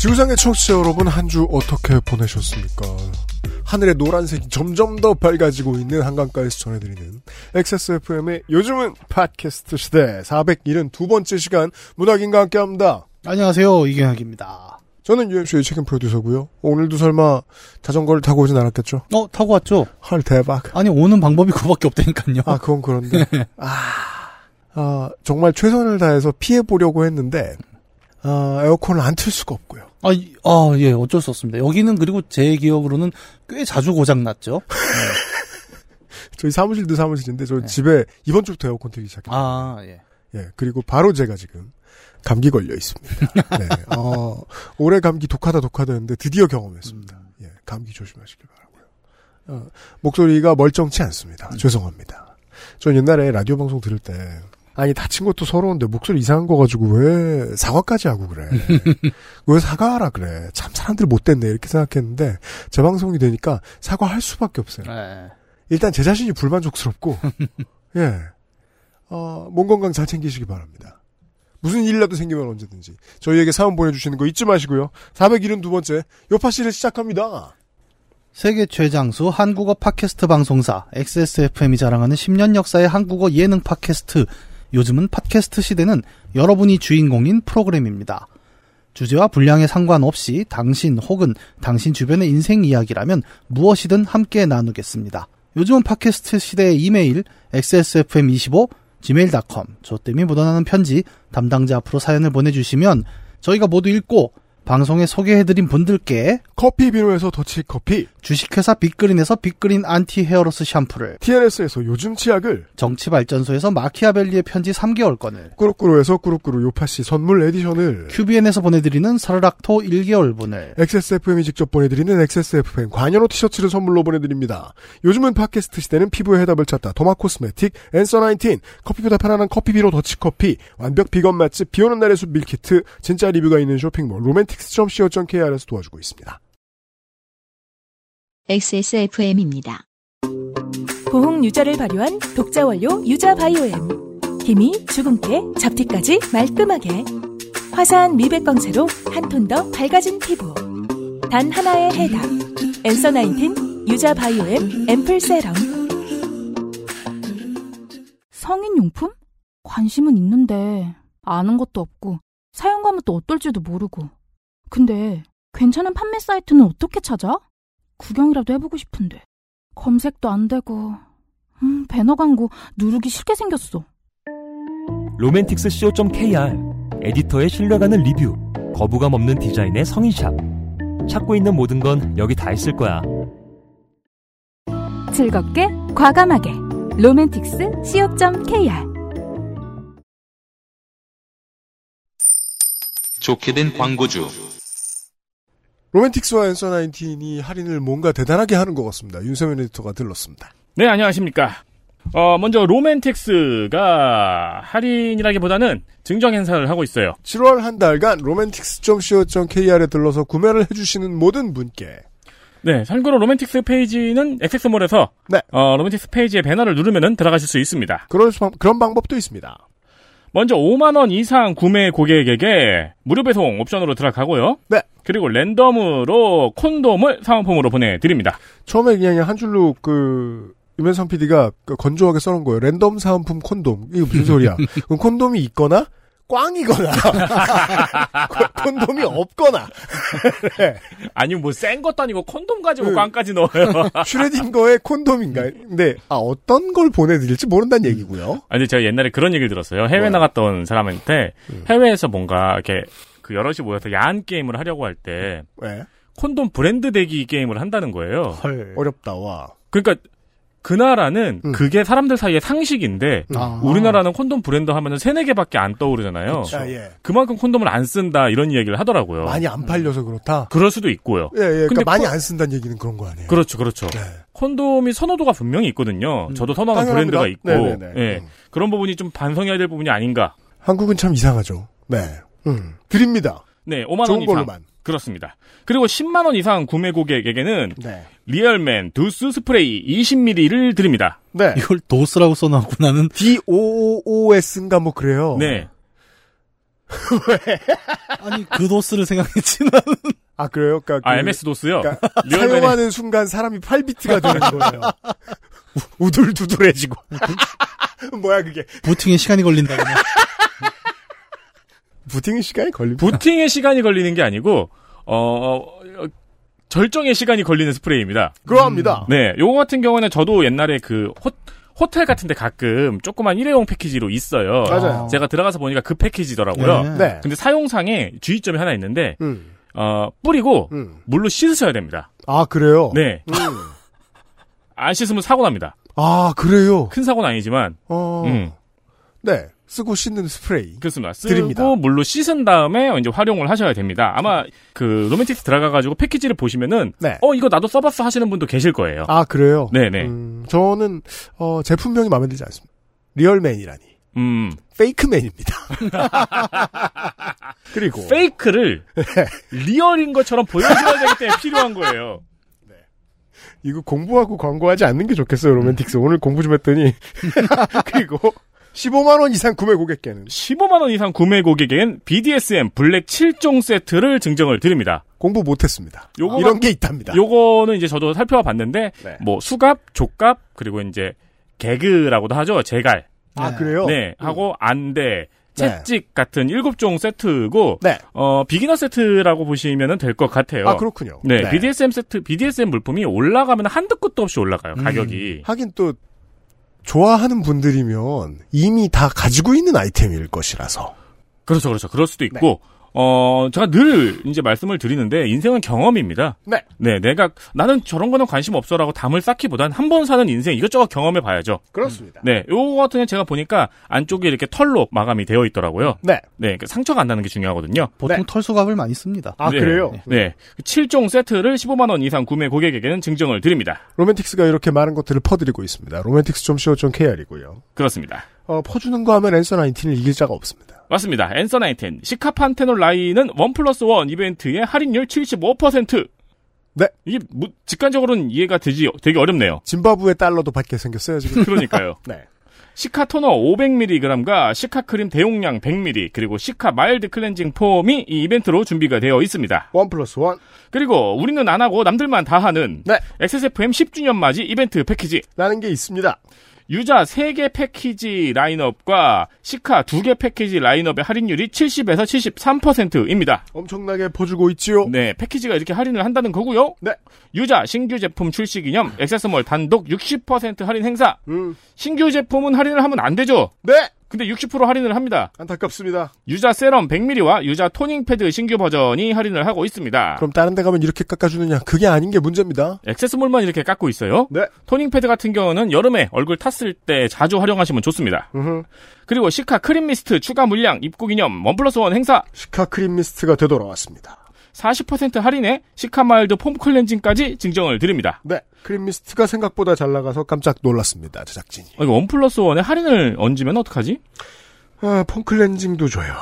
지구상의 청취자 여러분 한 주 어떻게 보내셨습니까? 하늘의 노란색이 점점 더 밝아지고 있는 한강가에서 전해드리는 XSFM의 요즘은 팟캐스트 시대 472번째 시간 문학인과 함께합니다. 안녕하세요. 이경혁입니다. 저는 UMC의 책임 프로듀서고요. 오늘도 설마 자전거를 타고 오진 않았겠죠? 어, 타고 왔죠? 헐 대박. 아니, 오는 방법이 그거밖에 없다니까요. 아 그건 그런데 아, 아, 정말 최선을 다해서 피해 보려고 했는데 아, 에어컨을 안 틀 수가 없고요. 아, 이- 아, 예, 어쩔 수 없습니다. 여기는 그리고 제 기억으로는 꽤 자주 고장 났죠? 저희 사무실도 사무실인데 저 네. 집에 이번 주부터 에어컨 틀기 시작했어요. 아, 예. 예, 그리고 바로 제가 지금 감기 걸려 있습니다. 네, 어, 올해 감기 독하다 독하다 했는데 드디어 경험했습니다. 예, 감기 조심하시길 바라고요. 어, 목소리가 멀쩡치 않습니다. 죄송합니다. 전 옛날에 라디오 방송 들을 때 아니 다친 것도 서러운데 목소리 이상한 거 가지고 왜 사과까지 하고 그래? 왜 사과하라 그래? 참 사람들 못됐네 이렇게 생각했는데 제 방송이 되니까 사과할 수밖에 없어요. 예. 일단 제 자신이 불만족스럽고, 예. 어, 몸 건강 잘 챙기시기 바랍니다. 무슨 일이라도 생기면 언제든지 저희에게 사연 보내주시는 거 잊지 마시고요. 472번째 요파 씨를 시작합니다. 세계 최장수 한국어 팟캐스트 방송사 XSFM이 자랑하는 10년 역사의 한국어 예능 팟캐스트 요즘은 팟캐스트 시대는 여러분이 주인공인 프로그램입니다. 주제와 분량에 상관없이 당신 혹은 당신 주변의 인생 이야기라면 무엇이든 함께 나누겠습니다. 요즘은 팟캐스트 시대의 이메일 xsfm25 gmail.com 저 때문에 묻어나는 편지 담당자 앞으로 사연을 보내주시면 저희가 모두 읽고 방송에 소개해드린 분들께 커피 비누에서 더치 커피, 주식회사 빅그린에서 빅그린 anti hair loss 샴푸를 TNS에서 요즘 치약을, 정치발전소에서 마키아벨리의 편지 3개월권을 꾸루꾸루에서 꾸루꾸루 요파씨 선물 edition을, 큐비엔에서 보내드리는 사르락토 1개월분을 XSFM이 직접 보내드리는 XSFM 관여로 티셔츠를 선물로 보내드립니다. 요즘은 팟캐스트 시대는 피부의 해답을 찾다. 도마 코스메틱, 앤서 19, 커피보다 편안한 커피 비누 더치 커피, 완벽 비건 맛집, 비오는 날의 숲 밀키트, 진짜 리뷰가 있는 쇼핑몰, 로맨 틱스.co.kr에서 도와주고 있습니다. XSFM입니다. 고흥 유자를 발효한 독자 원료 유자 바이오엠. 기미 주근깨, 잡티까지 말끔하게. 화사한 미백 광채로 한 톤 더 밝아진 피부. 단 하나의 해답. 엔서 나인틴 유자 바이오엠 앰플 세럼. 성인 용품? 관심은 있는데 아는 것도 없고 사용감은 또 어떨지도 모르고 근데 괜찮은 판매 사이트는 어떻게 찾아? 구경이라도 해보고 싶은데. 검색도 안 되고 음, 배너 광고 누르기 싫게 생겼어. 로맨틱스 co.kr 에디터의 신뢰가는 리뷰 거부감 없는 디자인의 성인샵. 찾고 있는 모든 건 여기 다 있을 거야. 즐겁게 과감하게. 로맨틱스 co.kr 좋게 된 광고주. 로맨틱스와 앤서 19이 할인을 뭔가 대단하게 하는 것 같습니다. 윤세민 에디터가 들렀습니다. 네, 안녕하십니까. 어, 먼저 로맨틱스가 할인이라기보다는 증정 행사를 하고 있어요. 7월 한 달간 로맨틱스.co.kr에 들러서 구매를 해주시는 모든 분께 네, 참고로 로맨틱스 페이지는 액세스몰에서 네. 어, 로맨틱스 페이지의 배너를 누르면은 들어가실 수 있습니다. 그런, 수- 그런 방법도 있습니다. 먼저 5만 원 이상 구매 고객에게 무료 배송 옵션으로 들어가고요. 네. 그리고 랜덤으로 콘돔을 사은품으로 보내드립니다. 처음에 그냥 한 줄로 그 유면상 PD가 건조하게 써놓은 거예요. 랜덤 사은품 콘돔. 이거 무슨 소리야? 콘돔이 있거나 꽝이거나 콘- 콘돔이 없거나 아니 뭐센 것도 아니고 콘돔 가지고 그- 꽝까지 넣어요. 슈레딩거의 콘돔인가? 근데 아 어떤 걸 보내드릴지 모른다는 얘기고요. 아니 제가 옛날에 그런 얘기를 들었어요. 해외 뭐야? 나갔던 사람한테 음. 해외에서 뭔가 이렇게 그 여럿이 모여서 야한 게임을 하려고 할때 왜? 콘돔 브랜드 대기 게임을 한다는 거예요. 헐. 어렵다 와. 그러니까 그 나라는 음. 그게 사람들 사이에 상식인데 아. 우리나라는 콘돔 브랜드 하면은 세네 개밖에 안 떠오르잖아요. 아, 예. 그만큼 콘돔을 안 쓴다 이런 이야기를 하더라고요. 많이 안 팔려서 그렇다. 그럴 수도 있고요. 예, 예. 그러니까 근데 많이 코- 안 쓴다는 얘기는 그런 거 아니에요. 그렇죠, 그렇죠. 네. 콘돔이 선호도가 분명히 있거든요. 저도 선호하는 당연합니다. 브랜드가 있고, 네네네. 예. 음. 그런 부분이 좀 반성해야 될 부분이 아닌가. 한국은 참 이상하죠. 네. 음. 드립니다. 네, 5만 원 이상. 걸로만. 그렇습니다. 그리고 10만 원 이상 구매 고객에게는 네. 리얼맨 두스 스프레이 20ml를 드립니다. 네. 이걸 도스라고 써놓고 나는 DOOS인가 뭐 그래요. 네. 아니 그 도스를 생각했지 나는. 아, 그래요? 그러니까 아, 그 MS 도스요? 그러니까 사용하는 순간 사람이 8비트가 되는 거예요. 우- 우둘두둘해지고. 뭐야 그게? 부팅에 시간이 걸린다거나. 부팅 시간이 걸립니다. 부팅에 시간이 걸리는 게 아니고 어, 어, 절정의 시간이 걸리는 스프레이입니다. 그러합니다. 네, 요거 같은 경우는 저도 옛날에 그 호, 호텔 같은데 가끔 조그만 일회용 패키지로 있어요. 맞아요. 제가 들어가서 보니까 그 패키지더라고요. 네. 네. 근데 사용상에 주의점이 하나 있는데 음. 어, 뿌리고 음. 물로 씻으셔야 됩니다. 아 그래요? 네, 음. 안 씻으면 사고 납니다. 아 그래요? 큰 사고는 아니지만 어. 음. 네. 쓰고 씻는 스프레이. 그렇습니다. 쓰고 드립니다. 물로 씻은 다음에 이제 활용을 하셔야 됩니다. 아마 그 로맨틱스 들어가가지고 패키지를 보시면은 네. 어 이거 나도 써봤어 하시는 분도 계실 거예요. 아 그래요? 네네. 음, 저는 어, 제품명이 마음에 들지 않습니다. 리얼맨이라니. 음 fake man입니다. 그리고 fake를 real인 것처럼 보여줘야 되기 때문에 필요한 거예요. 이거 공부하고 광고하지 않는 게 좋겠어요, 로맨틱스. 오늘 공부 좀 했더니. 그리고 15만 원 이상 구매 고객께는 15만 원 이상 구매 고객에겐 BDSM 블랙 7종 세트를 증정을 드립니다. 공부 못했습니다. 요거가- 이런 게 있답니다. 요거는 이제 저도 살펴봐 봤는데 네. 뭐 수갑, 족갑 그리고 이제 gag라고도 하죠. 재갈. 아, 그래요? 네, 하고 안대, 네. 채찍 같은 7종 세트고 네. 어, 비기너 세트라고 보시면 될 것 같아요. 아, 그렇군요. 네, BDSM 세트, BDSM 물품이 올라가면 한도 끝도 없이 올라가요, 음. 가격이. 하긴 또, 좋아하는 분들이면 이미 다 가지고 있는 아이템일 것이라서. 그렇죠, 그렇죠. 그럴 수도 있고, 어, 제가 늘 이제 말씀을 드리는데, 인생은 경험입니다. 네. 네, 내가, 나는 저런 거는 관심 없어라고 담을 쌓기보단 한 번 사는 인생 이것저것 경험해 봐야죠. 그렇습니다. 네, 요거 같은 경우 제가 보니까 안쪽에 이렇게 털로 마감이 되어 있더라고요. 네. 네, 그 상처가 안 나는 게 중요하거든요. 보통 네. 털 수갑을 많이 씁니다. 아, 네, 그래요? 네. 7종 세트를 15만 원 이상 구매 고객에게는 증정을 드립니다. 로맨틱스가 이렇게 많은 것들을 퍼드리고 있습니다. 로맨틱스.co.kr이고요. 그렇습니다. 어, 퍼주는 거 하면 앤서 19을 이길 자가 없습니다. 맞습니다. 앤서 나인틴 시카판테놀 라인은 one plus one 이벤트의 할인율 75%. 네. 이게 뭐, 직관적으로는 이해가 되지 되게 어렵네요. 짐바브웨 달러도 받게 생겼어요, 지금. 그러니까요. 네. 시카 토너 500mg과 시카 크림 대용량 100ml 그리고 시카 마일드 클렌징 폼이 이 이벤트로 준비가 되어 있습니다. one plus one. 그리고 우리는 안 하고 남들만 다 하는 네. XSFM 10주년 맞이 이벤트 패키지 라는 게 있습니다. 유자 3개 패키지 라인업과 시카 2개 패키지 라인업의 할인율이 70에서 73%입니다. 엄청나게 퍼주고 있지요. 네, 패키지가 이렇게 할인을 한다는 거고요. 네. 유자 신규 제품 출시 기념 액세스몰 단독 60% 할인 행사. 음. 신규 제품은 할인을 하면 안 되죠. 네. 근데 60% 할인을 합니다. 안타깝습니다. 유자 세럼 100ml와 유자 toning 패드 신규 버전이 할인을 하고 있습니다. 그럼 다른 데 가면 이렇게 깎아주느냐? 그게 아닌 게 문제입니다. 액세스몰만 이렇게 깎고 있어요. 네. toning 패드 같은 경우는 여름에 얼굴 탔을 때 자주 활용하시면 좋습니다. 음흠. 그리고 시카 크림 미스트 추가 물량 입고 기념 one plus one 행사 시카 크림 미스트가 되돌아왔습니다. 40% 할인에 시카 마일드 폼 클렌징까지 증정을 드립니다. 네. 크림 미스트가 생각보다 잘 나가서 깜짝 놀랐습니다. 제작진이. 어, 이거 one plus one에 할인을 얹으면 어떡하지? 아, 폼 클렌징도 줘요.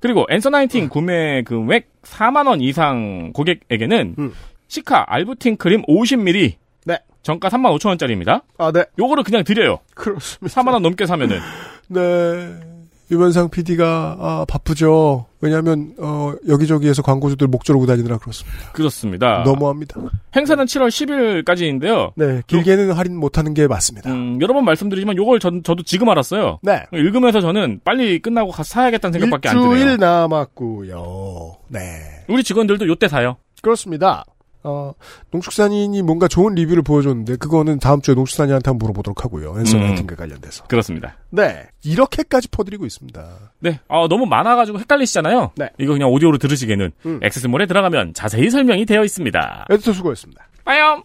그리고 앤서 나인틴 구매 금액 4만 원 이상 고객에게는 음. 시카 알부틴 크림 50ml 네. 정가 3만 5천 원짜리입니다. 아, 네. 요거를 그냥 드려요. 그렇습니다. 4만 원 넘게 사면은. 네. 유면상 PD가 아, 바쁘죠. 왜냐하면 어, 여기저기에서 광고주들 목 조르고 다니느라 그렇습니다. 그렇습니다. 너무합니다. 행사는 7월 10일까지인데요. 네, 길게는 할인 못하는 게 맞습니다. 음, 여러 번 말씀드리지만 요걸 전, 저도 지금 알았어요. 네. 읽으면서 저는 빨리 끝나고 가서 사야겠다는 생각밖에 안 일주일 드네요. 남았고요. 네. 우리 직원들도 요때 사요. 그렇습니다. 어, 농축산인이 뭔가 좋은 리뷰를 보여줬는데 그거는 다음 주에 농축산인한테 한번 물어보도록 하고요. 앤서 음. 나이팅과 관련돼서. 그렇습니다. 네. 이렇게까지 퍼드리고 있습니다. 네, 아, 너무 많아가지고 헷갈리시잖아요. 네. 이거 그냥 오디오로 들으시기에는 음. 액세스몰에 들어가면 자세히 설명이 되어 있습니다. 에디터 수고했습니다. 빠염!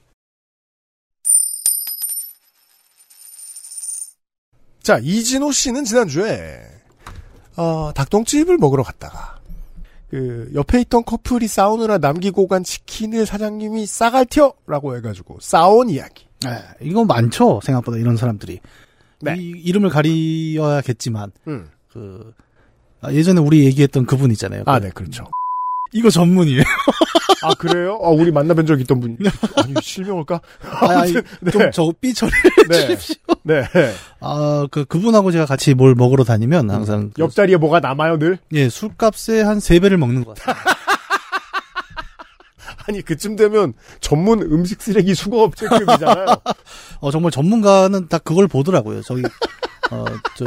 자, 이진호 씨는 지난주에, 어, 닭똥집을 먹으러 갔다가, 그, 옆에 있던 커플이 싸우느라 남기고 간 치킨을 사장님이 싸갈티어라고 해가지고 싸운 이야기. 네, 이거 많죠 생각보다 이런 사람들이. 네. 이, 이름을 가리어야겠지만 음. 그 아, 예전에 우리 얘기했던 그분 있잖아요. 아, 그- 네, 그렇죠. 이거 전문이에요. 아, 그래요? 아, 우리 만나뵌 적 있던 분. 아니, 실명을까? 아니, 네. 좀저 삐처리 네. 해주십시오. 네. 아, 그 그분하고 제가 같이 뭘 먹으러 다니면 항상 그- 옆자리에 뭐가 남아요, 늘? 예 술값의 한세 배를 먹는 것 같아요. 아니, 그쯤 되면 전문 음식 쓰레기 수거업체급이잖아요. 어 정말 전문가는 다 그걸 보더라고요. 저기 어저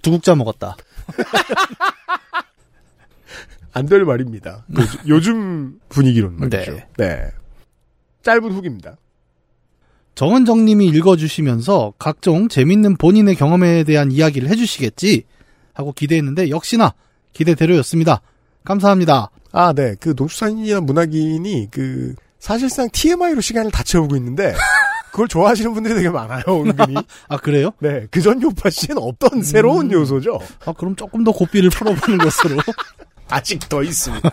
두국자 먹었다. 안 될 말입니다. 요즘, 분위기로는 말이죠. 네. 네. 짧은 후기입니다. 정은정님이 읽어주시면서 각종 재밌는 본인의 경험에 대한 이야기를 해주시겠지 하고 기대했는데 역시나 기대대로였습니다. 감사합니다. 아, 네. 그 농수산인이나 문학인이 그 사실상 TMI로 시간을 다 채우고 있는데 그걸 좋아하시는 분들이 되게 많아요, 은근히. 아 그래요? 네. 그전 요파 씨는 없던 새로운 요소죠. 아 그럼 조금 더 고삐를 풀어보는 것으로. 아직 더 있습니다.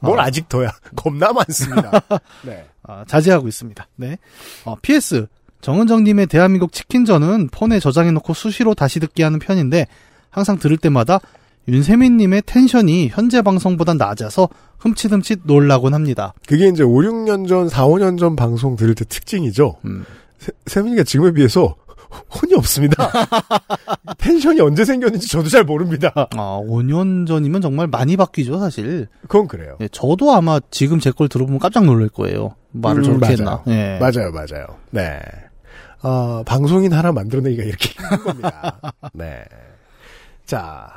뭘 아직 더야. 겁나 많습니다. 네. 아, 자제하고 있습니다. 네. 어, PS 정은정님의 대한민국 치킨전은 폰에 저장해놓고 수시로 다시 듣기 하는 편인데 항상 들을 때마다 윤세민님의 텐션이 현재 방송보다 낮아서 흠칫흠칫 놀라곤 합니다. 그게 이제 5, 6년 전, 4, 5년 전 방송 들을 때 특징이죠. 음. 세, 세민이가 지금에 비해서 혼이 없습니다. 텐션이 언제 생겼는지 저도 잘 모릅니다. 아, 5년 전이면 정말 많이 바뀌죠, 사실. 그건 그래요. 예, 저도 아마 지금 제 걸 들어보면 깜짝 놀랄 거예요. 말을 음, 저렇게 맞아요. 했나. 예. 맞아요, 맞아요. 네. 어, 방송인 하나 만들어내기가 이렇게 힘든 겁니다. 네. 자,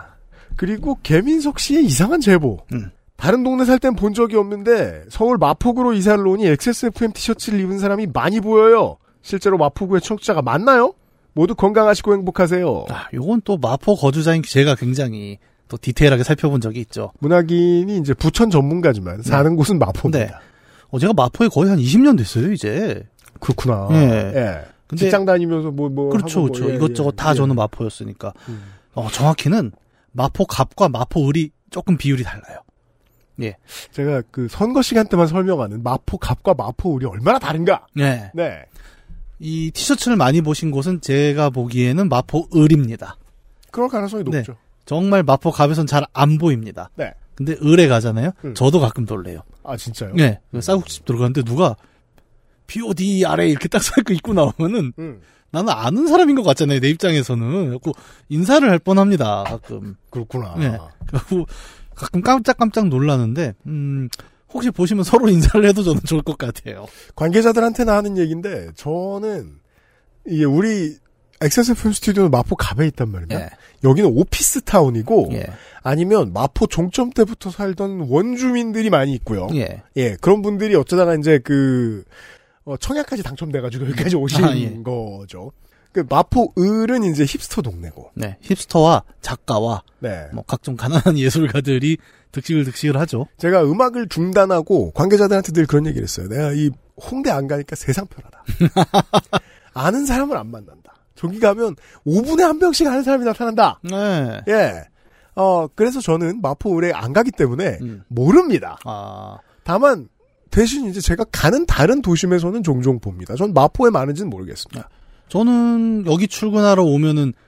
그리고 개민석 씨의 이상한 제보. 음. 다른 동네 살 땐 본 적이 없는데 서울 마포구로 이사를 오니 XSFM 티셔츠를 입은 사람이 많이 보여요. 실제로 마포구의 청취자가 많나요? 모두 건강하시고 행복하세요. 아, 요건 또 마포 거주자인 제가 굉장히 또 디테일하게 살펴본 적이 있죠. 문학인이 이제 부천 전문가지만 사는 곳은 마포입니다. 네. 어, 제가 마포에 거의 한 20년 됐어요, 이제. 그렇구나. 예. 예. 근데 직장 다니면서 뭐, 뭐. 그렇죠, 뭐, 그렇죠. 예, 이것저것 예, 다 예. 저는 마포였으니까. 음. 어, 정확히는 마포 갑과 마포 을이 조금 비율이 달라요. 제가 그 선거 시간 때만 설명하는 마포 갑과 마포 을이 얼마나 다른가? 네. 네. 이 티셔츠를 많이 보신 곳은 제가 보기에는 마포 을입니다. 그럴 가능성이 네. 높죠. 정말 마포 갑에선 잘 안 보입니다. 네. 근데 을에 가잖아요. 음. 저도 가끔 놀래요. 아, 진짜요? 네. 그 쌀국집 들어갔는데 누가 BOD 아래 이렇게 딱 써있고 입고 나오면은 음. 나는 아는 사람인 것 같잖아요. 내 입장에서는. 그래갖고 인사를 할 뻔합니다. 가끔. 그렇구나. 네. 그리고 가끔 깜짝깜짝 놀라는데 음, 혹시 보시면 서로 인사를 해도 저는 좋을 것 같아요. 관계자들한테나 하는 얘기인데, 저는, 이게 우리, XSFM 스튜디오는 마포 갑에 있단 말입니다. 예. 여기는 오피스 타운이고, 예. 아니면 마포 종점 때부터 살던 원주민들이 많이 있고요. 예. 예, 그런 분들이 어쩌다가 이제 그, 어, 청약까지 당첨돼가지고 여기까지 오신 아, 예. 거죠. 그 마포 을은 이제 힙스터 동네고. 네. 힙스터와 작가와 네. 뭐 각종 가난한 예술가들이 득식을 득식을 하죠. 제가 음악을 중단하고 관계자들한테 늘 그런 얘기를 했어요. 내가 이 홍대 안 가니까 세상 편하다. 아는 사람을 안 만난다. 저기 가면 5분에 한 명씩 아는 사람이 나타난다. 네. 예. 어, 그래서 저는 마포 을에 안 가기 때문에 음. 모릅니다. 아, 다만 대신 이제 제가 가는 다른 도심에서는 종종 봅니다. 전 마포에 많은지는 모르겠습니다. 저는 여기 출근하러 오면은 딱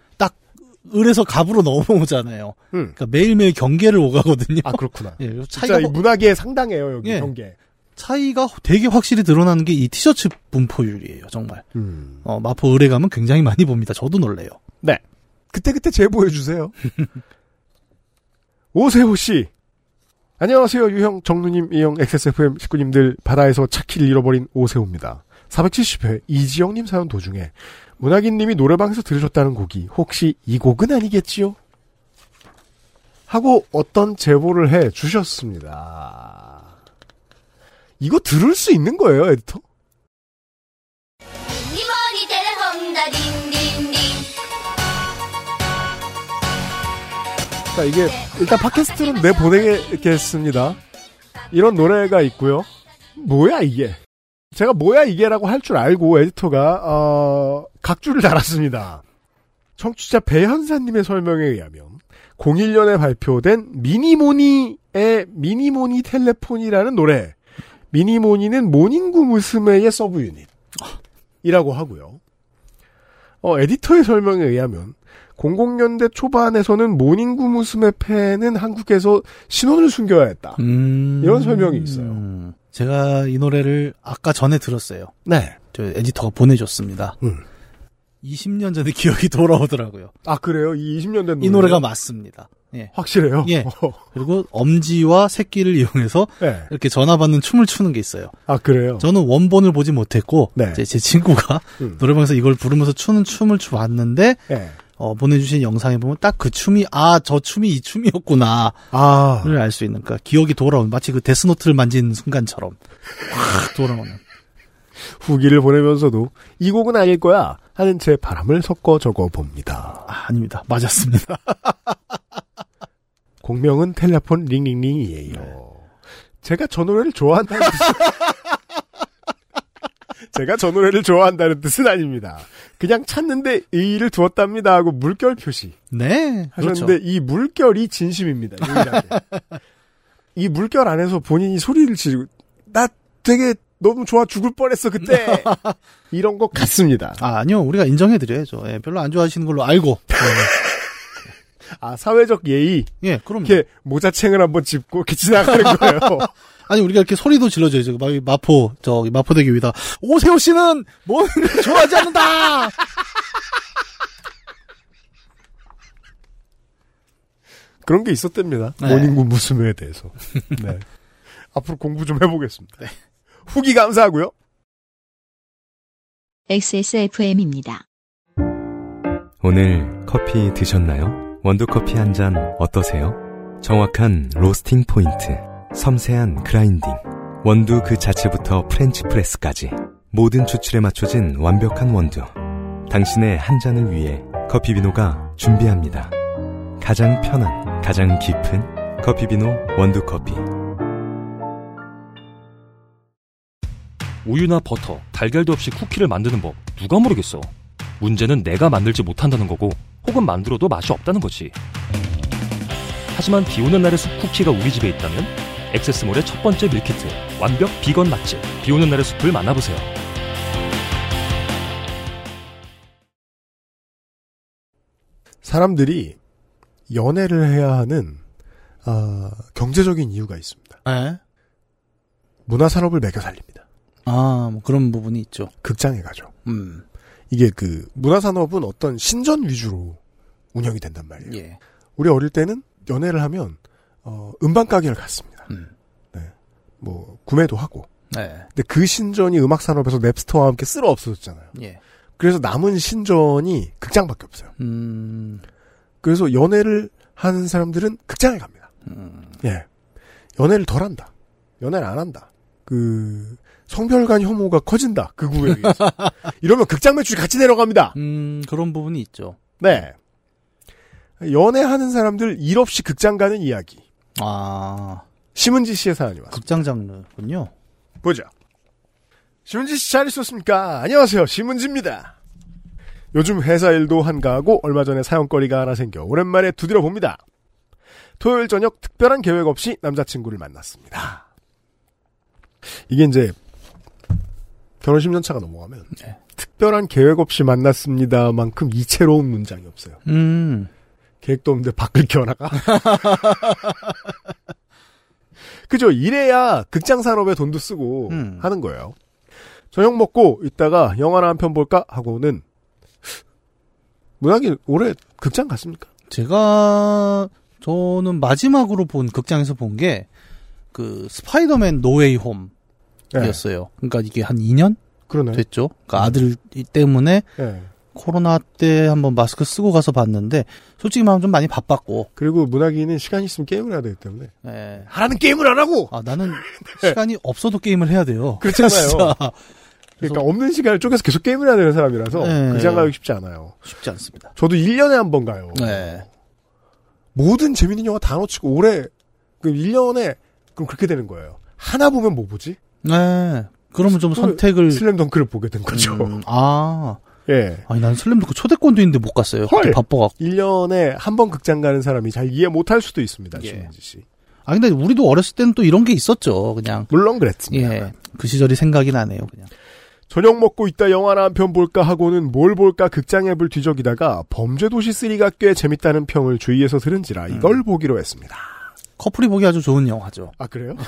을에서 갑으로 넘어오잖아요. 음. 그러니까 매일매일 경계를 오가거든요. 아 그렇구나. 예, 진짜 차이가 이 문화계에 상당해요 여기 예. 경계. 차이가 되게 확실히 드러나는 게 이 티셔츠 분포율이에요, 정말. 음. 어, 마포 을에 가면 굉장히 많이 봅니다. 저도 놀래요. 네. 그때 그때 제보해 주세요. 오세호 씨. 안녕하세요 유형 정누님 이형 XSFM 식구님들 바다에서 차키를 잃어버린 오세호입니다. 470회 이지영님 사연 도중에 문학인님이 노래방에서 들으셨다는 곡이 혹시 이 곡은 아니겠지요? 하고 어떤 제보를 해 주셨습니다. 이거 들을 수 있는 거예요, 에디터? 자, 이게 일단 팟캐스트는 내보내겠습니다. 이런 노래가 있고요. 뭐야 이게? 제가 뭐야 이게라고 할 줄 알고 에디터가 어, 각주를 달았습니다. 청취자 배현사님의 설명에 의하면 01년에 발표된 미니모니의 미니모니 telephone이라는 노래. 미니모니는 모닝구 무스메의 sub unit이라고 하고요. 어, 에디터의 설명에 의하면 00년대 초반에서는 모닝구 무스메 팬은 한국에서 신혼을 숨겨야 했다. 음. 이런 설명이 있어요. 음. 제가 이 노래를 아까 전에 들었어요. 네. 저 에디터가 보내줬습니다. 음. 20년 전에 기억이 돌아오더라고요. 아 그래요? 이 20년 된 노래. 이 노래가 맞습니다. 예. 확실해요? 예. 어. 그리고 엄지와 새끼를 이용해서 네. 이렇게 전화 받는 춤을 추는 게 있어요. 아 그래요? 저는 원본을 보지 못했고 네. 이제 제 친구가 음. 노래방에서 이걸 부르면서 추는 춤을 추 봤는데 네. 어, 보내주신 영상에 보면 딱 그 춤이 아 저 춤이 이 춤이었구나를 아 알수 있는 그러니까 기억이 돌아오는 마치 그 데스노트를 만진 순간처럼. 확 돌아오는. 후기를 보내면서도 이 곡은 아닐 거야 하는 제 바람을 섞어 적어 봅니다. 아, 아닙니다. 맞았습니다. 공명은 텔레폰 링링링이에요. 제가 저 노래를 좋아한다는 제가 저 노래를 좋아한다는 뜻은 아닙니다. 그냥 찾는데 의의를 두었답니다 하고 물결 표시. 네 그렇죠 하셨는데 이 물결이 진심입니다. 이 물결 안에서 본인이 소리를 지르고 나 되게 너무 좋아 죽을 뻔했어 그때. 이런 것 같습니다. 아, 아니요. 우리가 인정해드려야죠. 예, 별로 안 좋아하시는 걸로 알고. 아 사회적 예의. 예 그럼 이렇게 모자챙을 한번 짚고 이렇게 지나가는 거예요. 아니 우리가 이렇게 소리도 질러줘야죠 막 마포 저기 마포대교 위다 오세호 씨는 뭐는 좋아하지 않는다 그런 게 있었답니다. 네. 모닝구 무스메에 대해서. 네. 앞으로 공부 좀 해보겠습니다. 후기 감사하고요. XSFM입니다. 오늘 커피 드셨나요? 원두커피 한 잔 어떠세요? 정확한 로스팅 포인트, 섬세한 grinding, 원두 그 자체부터 French press까지 모든 추출에 맞춰진 완벽한 원두. 당신의 한 잔을 위해 커피비노가 준비합니다. 가장 편한, 가장 깊은 커피비노 원두커피. 우유나 버터, 달걀도 없이 쿠키를 만드는 법 누가 모르겠어. 문제는 내가 만들지 못한다는 거고 혹은 만들어도 맛이 없다는 거지. 하지만 비 오는 날의 숲 쿠키가 우리 집에 있다면 액세스몰의 첫 번째 밀키트 완벽 비건 맛집 비 오는 날의 숲을 만나보세요. 사람들이 연애를 해야 하는 아, 경제적인 이유가 있습니다. 예. 문화 산업을 매겨 살립니다. 아, 뭐 그런 부분이 있죠. 극장에 가죠. 음, 이게 그 문화 산업은 어떤 신전 위주로 운영이 된단 말이에요. 예. 우리 어릴 때는 연애를 하면 어, 음반 가게를 갔습니다. 음. 뭐 구매도 하고. 네. 근데 그 신전이 음악 산업에서 넵스터와 함께 쓸어 없어졌잖아요. 예. 그래서 남은 신전이 극장밖에 없어요. 음, 그래서 연애를 하는 사람들은 극장에 갑니다. 음, 예. 연애를 덜 한다. 연애를 안 한다. 그 성별 간 혐오가 커진다. 그 구에 의해서. 이러면 극장 매출이 같이 내려갑니다. 음, 그런 부분이 있죠. 네. 연애하는 사람들 일 없이 극장 가는 이야기. 아, 심은지 씨의 사연이 왔습니다. 극장 장르군요. 보죠. 심은지 씨 잘 있었습니까? 안녕하세요. 심은지입니다. 요즘 회사 일도 한가하고 얼마 전에 사연거리가 하나 생겨 오랜만에 두드려 봅니다. 토요일 저녁 특별한 계획 없이 남자친구를 만났습니다. 이게 이제 결혼 10년 차가 넘어가면 네. 특별한 계획 없이 만났습니다만큼 이채로운 문장이 없어요. 음, 계획도 없는데 밖을 기어나가. 그죠? 이래야 극장 산업에 돈도 쓰고 음. 하는 거예요. 저녁 먹고 있다가 영화나 한 편 볼까 하고는 문학이 올해 극장 갔습니까? 제가 저는 마지막으로 본 극장에서 본 게 그 스파이더맨 No Way Home이었어요. 그러니까 이게 한 2년 그러네. 됐죠. 그러니까 아들 때문에 예. 코로나 때 한번 마스크 쓰고 가서 봤는데 솔직히 말하면 좀 많이 바빴고 그리고 문학이는 시간 있으면 게임을 해야 되기 때문에 예. 하라는 게임을 안 하고 아 나는 시간이 없어도 게임을 해야 돼요. 그렇잖아요. 그러니까 없는 시간을 쪼개서 계속 게임을 해야 되는 사람이라서 네. 극장 가기 쉽지 않아요. 쉽지 않습니다. 저도 1년에 한 번 가요. 네. 모든 재밌는 영화 다 놓치고 올해 그 1년에 그럼 그렇게 되는 거예요. 하나 보면 뭐 보지? 네. 그러면 좀또 선택을 슬램덩크를 보게 된 거죠. 음, 아 예. 아니 난 슬램 덩크 초대권도 있는데 못 갔어요. 헐! 바빠갖고. 1년에 한 번 극장 가는 사람이 잘 이해 못할 수도 있습니다. 예. 신민지 씨. 아 근데 우리도 어렸을 때는 또 이런 게 있었죠. 그냥 물론 그랬습니다. 예. 그 시절이 생각이 나네요. 그냥. 저녁 먹고 있다 영화나 한 편 볼까 하고는 뭘 볼까 극장 앱을 뒤적이다가 범죄도시 3가 꽤 재밌다는 평을 주위에서 들은지라 이걸 보기로 했습니다. 커플이 보기 아주 좋은 영화죠. 아 그래요?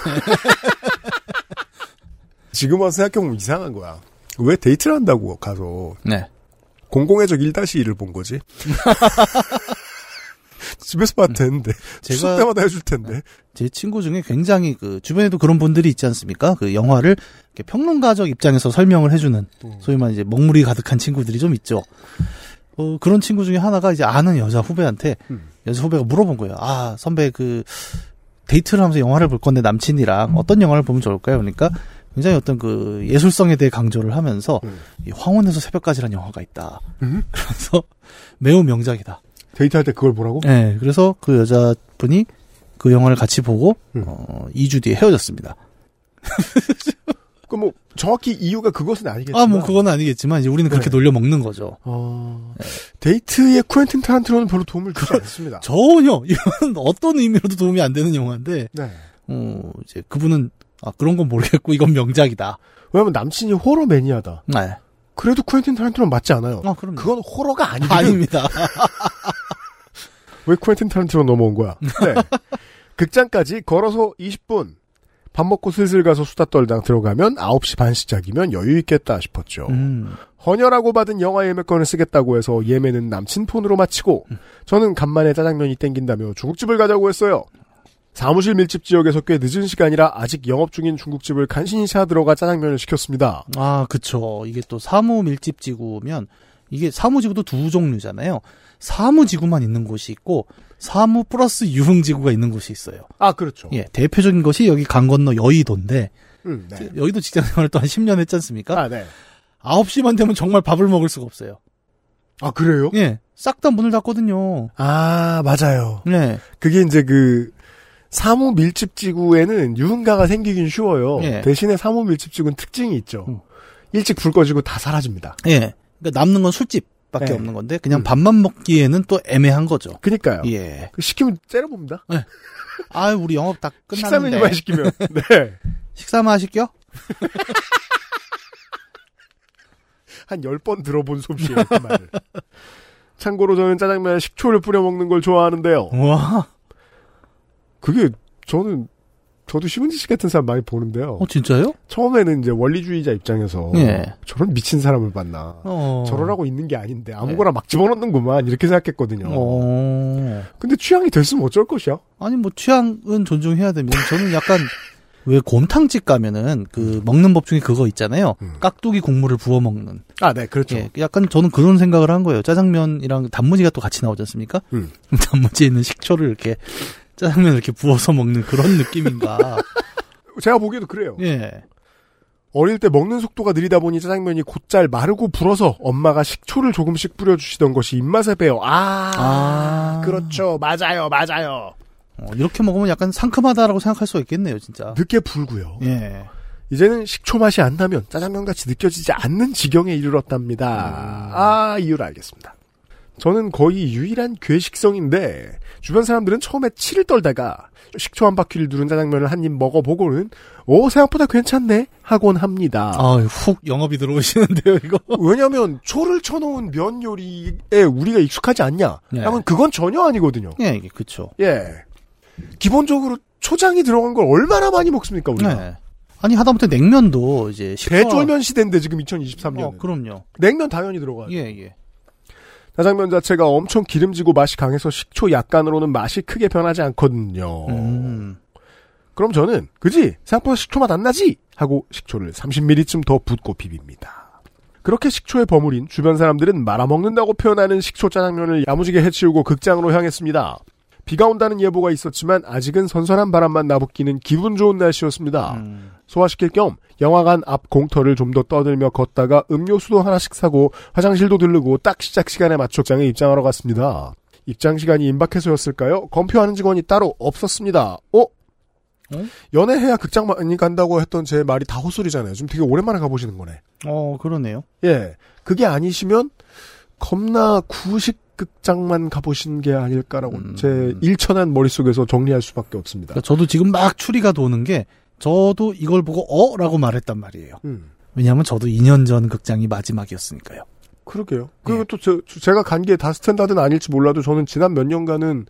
지금 와서 생각해보면 이상한 거야. 왜 데이트를 한다고 가서 네. 공공의적 1-1을 본 거지? 집에서 봐도 되는데 추석 제가 때마다 해줄 텐데 제 친구 중에 굉장히 그 주변에도 그런 분들이 있지 않습니까? 그 영화를 평론가적 입장에서 설명을 해주는 소위 말해 이제 먹물이 가득한 친구들이 좀 있죠. 어, 그런 친구 중에 하나가 이제 아는 여자 후배한테 음. 여자 후배가 물어본 거예요. 아 선배 그 데이트를 하면서 영화를 볼 건데 남친이랑 어떤 영화를 보면 좋을까요? 그러니까 굉장히 어떤 그 예술성에 대해 강조를 하면서 음. 이 황혼에서 새벽까지라는 영화가 있다. 음? 그래서 매우 명작이다. 데이트할 때 그걸 보라고? 네, 그래서 그 여자분이 그 영화를 같이 보고 음. 어, 2주 뒤에 헤어졌습니다. 그뭐 정확히 이유가 그것은 아니겠지만 아, 뭐 그건 아니겠지만 이제 우리는 그렇게 네. 놀려 먹는 거죠. 어, 데이트에 쿠엔틴 타란티노는 별로 도움을 주지 않습니다. 전혀 이건 어떤 의미로도 도움이 안 되는 영화인데 네. 어, 이제 그분은 아 그런 건 모르겠고 이건 명작이다. 왜냐면 남친이 호러 매니아다. 네. 그래도 쿠엔틴 타란티노는 맞지 않아요. 아, 그럼요. 그건 호러가 아니거든. 아닙니다. 왜 쿠엔틴 타란티노 넘어온 거야? 네. 극장까지 걸어서 20분. 밥 먹고 슬슬 가서 수다 떨당 들어가면 9시 반 시작이면 여유 있겠다 싶었죠. 음. 헌혈하고 받은 영화 예매권을 쓰겠다고 해서 예매는 남친 폰으로 마치고 저는 간만에 짜장면이 땡긴다며 중국집을 가자고 했어요. 사무실 밀집 지역에서 꽤 늦은 시간이라 아직 영업 중인 중국집을 간신히 찾아들어가 짜장면을 시켰습니다. 아, 그쵸. 이게 또 사무 밀집 지구면 이게 사무 지구도 두 종류잖아요. 사무 지구만 있는 곳이 있고 사무 플러스 유흥 지구가 있는 곳이 있어요. 아 그렇죠. 예, 대표적인 것이 여기 강 건너 여의도인데 음, 네. 여의도 직장 생활을 또 한 10년 했지 않습니까? 아 네. 9시만 되면 정말 밥을 먹을 수가 없어요. 아 그래요? 예. 싹 다 문을 닫거든요. 아 맞아요. 네. 그게 이제 그 사무 밀집 지구에는 유흥가가 생기긴 쉬워요. 예. 대신에 사무 밀집 지구는 특징이 있죠. 음. 일찍 불 꺼지고 다 사라집니다. 예. 그러니까 남는 건 술집밖에 네. 없는 건데 그냥 음. 밥만 먹기에는 또 애매한 거죠. 그니까요. 예. 그 시키면 째려봅니다. 아, 우리 영업 다 식사 끝났는데. 메뉴만 시키면. 네. 식사만 하실게요? 한 10번 들어본 솜씨예요, 그 말을. 참고로 저는 짜장면에 식초를 뿌려 먹는 걸 좋아하는데요. 와. 그게 저는 저도 시문지 씨 같은 사람 많이 보는데요. 어, 진짜요? 처음에는 이제 원리주의자 입장에서 예. 저런 미친 사람을 봤나. 어. 저러라고 있는 게 아닌데 아무거나 막 집어넣는구만 이렇게 생각했거든요. 어. 근데 취향이 됐으면 어쩔 것이야? 아니 뭐 취향은 존중해야 됩니다. 저는 약간 왜 곰탕집 가면은 그 먹는 법 중에 그거 있잖아요. 음. 깍두기 국물을 부어 먹는. 아, 네, 그렇죠. 예, 약간 저는 그런 생각을 한 거예요. 짜장면이랑 단무지가 또 같이 나오지 않습니까? 음. 단무지에 있는 식초를 이렇게 짜장면을 이렇게 부어서 먹는 그런 느낌인가. 제가 보기에도 그래요. 예. 어릴 때 먹는 속도가 느리다 보니 짜장면이 곧잘 마르고 불어서 엄마가 식초를 조금씩 뿌려주시던 것이 입맛에 배어. 아, 아. 그렇죠. 맞아요, 맞아요. 어, 이렇게 먹으면 약간 상큼하다라고 생각할 수가 있겠네요, 진짜. 늦게 불고요. 예. 이제는 식초 맛이 안 나면 짜장면 같이 느껴지지 않는 지경에 이르렀답니다. 아, 이유를 알겠습니다. 저는 거의 유일한 괴식성인데 주변 사람들은 처음에 치를 떨다가 식초 한 바퀴를 두른 짜장면을 한 입 먹어보고는 오 생각보다 괜찮네 하곤 합니다. 아, 훅 영업이 들어오시는데요, 이거. 왜냐하면 초를 쳐놓은 면 요리에 우리가 익숙하지 않냐? 네. 하면 그건 전혀 아니거든요. 예, 그쵸. 예. 기본적으로 초장이 들어간 걸 얼마나 많이 먹습니까 우리가? 네. 아니, 하다못해 냉면도 이제 식초가- 대쫄면 시대인데 지금 2023년. 어, 그럼요. 냉면 당연히 들어가요. 예, 예. 짜장면 자체가 엄청 기름지고 맛이 강해서 식초 약간으로는 맛이 크게 변하지 않거든요. 음. 그럼 저는 그지 생각보다 식초 맛 안 나지 하고 식초를 30ml쯤 더 붓고 비빕니다. 그렇게 식초에 버무린 주변 사람들은 말아먹는다고 표현하는 식초 짜장면을 야무지게 해치우고 극장으로 향했습니다. 비가 온다는 예보가 있었지만 아직은 선선한 바람만 나붓기는 기분 좋은 날씨였습니다. 음. 소화시킬 겸 영화관 앞 공터를 좀 더 떠들며 걷다가 음료수도 하나씩 사고 화장실도 들르고 딱 시작 시간에 맞춰 장에 입장하러 갔습니다. 입장 시간이 임박해서였을까요? 검표하는 직원이 따로 없었습니다. 어? 어? 연애해야 극장 많이 간다고 했던 제 말이 다 헛소리잖아요. 지금 되게 오랜만에 가보시는 거네. 어, 그러네요. 예. 그게 아니시면 겁나 구식 극장만 가보신 게 아닐까라고 음. 제 일천한 머릿속에서 정리할 수밖에 없습니다. 그러니까 저도 지금 막 추리가 도는 게 저도 이걸 보고 어? 라고 말했단 말이에요. 음. 왜냐하면 저도 2년 전 극장이 마지막이었으니까요. 그러게요. 그리고 또 제, 가 간 게 다 스탠다드는 아닐지 몰라도 저는 지난 몇 년간은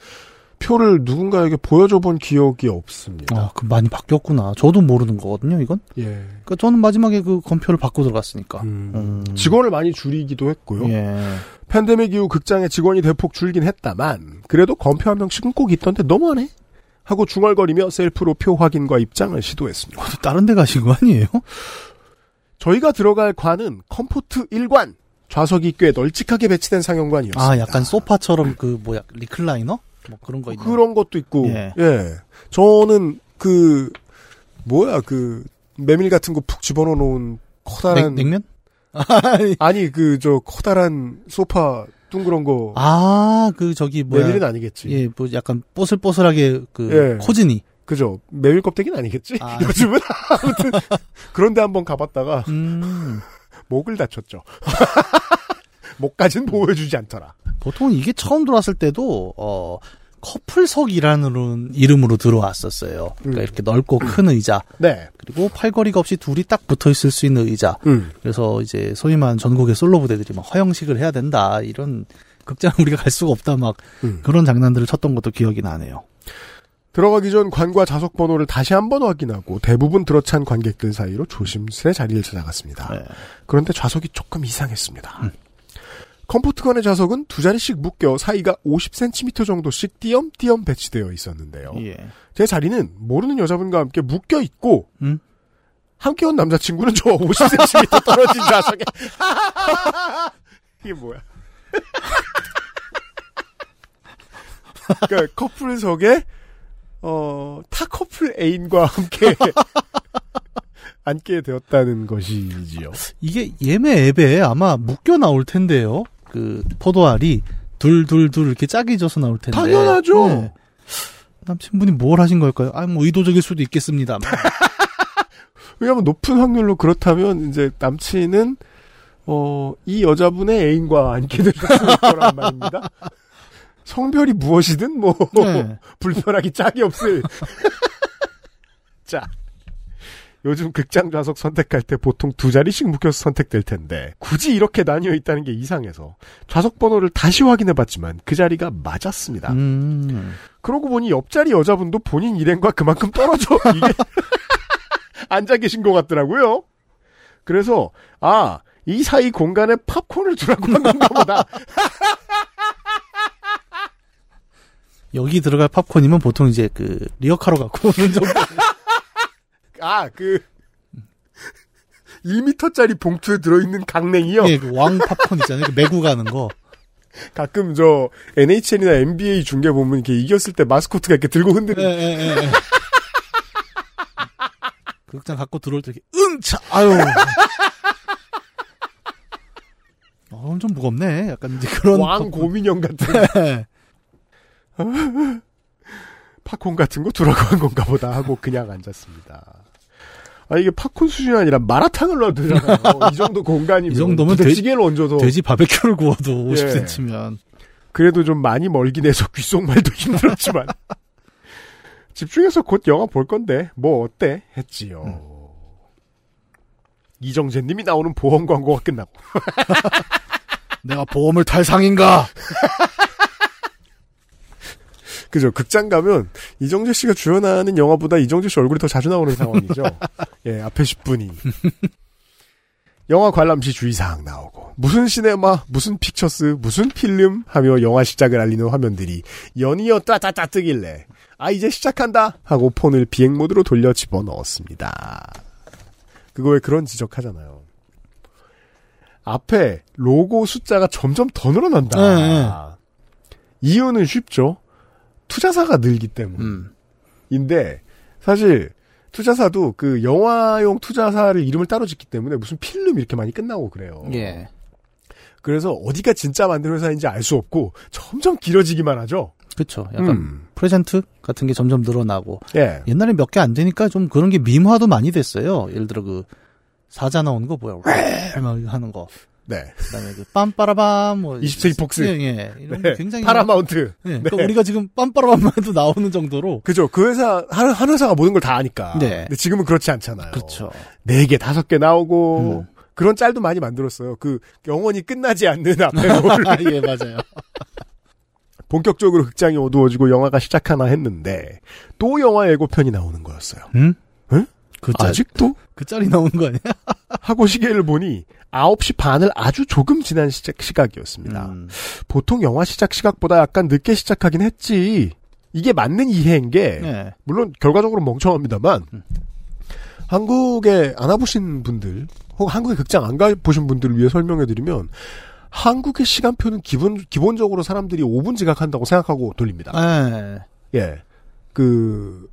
표를 누군가에게 보여줘 본 기억이 없습니다. 아, 그 많이 바뀌었구나. 저도 모르는 거거든요, 이건. 예. 그러니까 저는 마지막에 그 검표를 받고 들어갔으니까. 음. 직원을 많이 줄이기도 했고요. 예. 팬데믹 이후 극장의 직원이 대폭 줄긴 했다만 그래도 검표 한 명씩은 꼭 있던데 너무하네 하고 중얼거리며 셀프로 표 확인과 입장을 시도했습니다. 또 다른 데 가신 거 아니에요? 저희가 들어갈 관은 comfort 1관 좌석이 꽤 널찍하게 배치된 상영관이었습니다. 아, 약간 소파처럼 그 뭐야 리클라이너? 뭐 그런 거 있나? 그런 것도 있고 예. 예. 저는 그 뭐야 그 메밀 같은 거 푹 집어넣어 놓은 커다란 냉, 면 아니 그 저 커다란 소파 둥그런 거 아, 그 저기 뭐야? 메밀은 아니겠지. 예, 뭐 약간 뽀슬뽀슬하게 그 예. 코즈니. 그죠. 메밀 껍데기는 아니겠지. 아. 요즘은 아무튼 그런데 한번 가봤다가 음. 목을 다쳤죠. 목까지는 보여주지 않더라. 보통 이게 처음 들어왔을 때도 어 커플석이라는 이름으로 들어왔었어요. 그러니까 음. 이렇게 넓고 큰 의자 네. 그리고 팔걸이가 없이 둘이 딱 붙어 있을 수 있는 의자. 음. 그래서 이제 소위 말하는 전국의 솔로 부대들이 막 화형식을 해야 된다 이런 극장 우리가 갈 수가 없다 막 음. 그런 장난들을 쳤던 것도 기억이 나네요. 들어가기 전 관과 좌석 번호를 다시 한 번 확인하고 대부분 들어찬 관객들 사이로 조심스레 자리를 찾아갔습니다. 네. 그런데 좌석이 조금 이상했습니다. comfort관의 좌석은 두 자리씩 묶여 사이가 50cm 정도씩 띄엄띄엄 배치되어 있었는데요. 예. 제 자리는 모르는 여자분과 함께 묶여 있고 음? 함께 온 남자친구는 저 50cm 떨어진 좌석에 이게 뭐야? 그러니까 커플석에 어, 타 커플 애인과 함께 앉게 되었다는 것이지요. 이게 예매 앱에 아마 묶여 나올 텐데요. 그 포도알이 둘둘둘 이렇게 짝이 져서 나올 텐데. 당연하죠. 네. 남친분이 뭘 하신 걸까요? 아, 뭐 의도적일 수도 있겠습니다. 왜냐하면 높은 확률로 그렇다면 이제 남친은 어, 이 여자분의 애인과 앉게 되셨을 거란 말입니다. 성별이 무엇이든 뭐 네. 불편하기 짝이 없을. 자, 요즘 극장 좌석 선택할 때 보통 두 자리씩 묶여서 선택될 텐데 굳이 이렇게 나뉘어 있다는 게 이상해서 좌석 번호를 다시 확인해 봤지만 그 자리가 맞았습니다. 음. 그러고 보니 옆자리 여자분도 본인 일행과 그만큼 떨어져 이게 앉아 계신 것 같더라고요. 그래서 아 이 사이 공간에 팝콘을 두라고 한 건가 보다. 여기 들어갈 팝콘이면 보통 이제 그 리어카로 갖고 오는 정도. 아 그 1m짜리 봉투에 들어있는 강냉이요. 예, 그 왕 팝콘 있잖아요. 그 메고 가는 거. 가끔 저 NHN이나 NBA 중계 보면 이렇게 이겼을 때 마스코트가 이렇게 들고 예, 흔드는. 예, 예, 예. 그 극장 갖고 들어올 때 이렇게 응차 아유. 어, 좀 무겁네. 약간 이제 그런 왕. 고민형 같은 예. 팝콘 같은 거한 건가 보다 하고 그냥 앉았습니다. 아 이게 팝콘 수준이 아니라 마라탕을 넣어두잖아요. 이 정도 공간이면 이 정도면 부대찌개를 얹어서 돼지 바베큐를 구워도 예. 50cm면 그래도 좀 많이 멀긴 해서 귓속말도 힘들었지만 집중해서 곧 영화 볼 건데 뭐 어때 했지요. 음. 이정재님이 나오는 보험 광고가 끝나고 내가 보험을 탈 상인가? 그죠 극장 가면 이정재 씨가 주연하는 영화보다 이정재 씨 얼굴이 더 자주 나오는 상황이죠. 예 앞에 10분이 영화 관람 시 주의사항 나오고 무슨 시네마 무슨 픽처스 무슨 필름 하며 영화 시작을 알리는 화면들이 연이어 따따따 뜨길래 아 이제 시작한다 하고 폰을 비행 모드로 돌려 집어넣었습니다. 그거에 그런 지적하잖아요. 앞에 로고 숫자가 점점 더 늘어난다. 네, 이유는 쉽죠. 투자사가 늘기 때문인데 음. 사실 투자사도 그 영화용 투자사를 이름을 따로 짓기 때문에 무슨 필름 이렇게 많이 끝나고 그래요. 예. 그래서 어디가 진짜 만드는 회사인지 알 수 없고 점점 길어지기만 하죠. 그쵸. 약간 음. present 같은 게 점점 늘어나고 예. 옛날에 몇 개 안 되니까 좀 그런 게 밈화도 많이 됐어요. 예를 들어 그 사자 나오는 거 뭐야? 막 하는 거. 네. 그다음에 그 빰빠라밤 뭐 20세기 폭스. 예, 예. 이런 네. 게 굉장히 파라마운트. 예, 네. 그러니까 우리가 지금 빰빠라밤만도 나오는 정도로 그죠. 그 회사, 한, 한 회사가 모든 걸 다 아니까. 네. 근데 지금은 그렇지 않잖아요. 그렇죠. 네 개, 다섯 개 나오고, 음. 그런 짤도 많이 만들었어요. 그, 영원히 끝나지 않는 앞에 롤. 예, 맞아요. 본격적으로 극장이 어두워지고 영화가 시작하나 했는데, 또 영화 예고편이 나오는 거였어요. 응? 응? 그 짤, 아직도? 그 짤이 나오는 거 아니야? 하고 시계를 보니, 9시 반을 아주 조금 지난 시작 시각이었습니다. 음. 보통 영화 시작 시각보다 약간 늦게 시작하긴 했지. 이게 맞는 이해인 게, 네. 물론 결과적으로 멍청합니다만 음. 한국에 안 와보신 분들 혹은 한국에 극장 안 가보신 분들을 위해 설명해드리면 한국의 시간표는 기본 기본적으로 사람들이 5분 지각한다고 생각하고 돌립니다. 네. 예, 그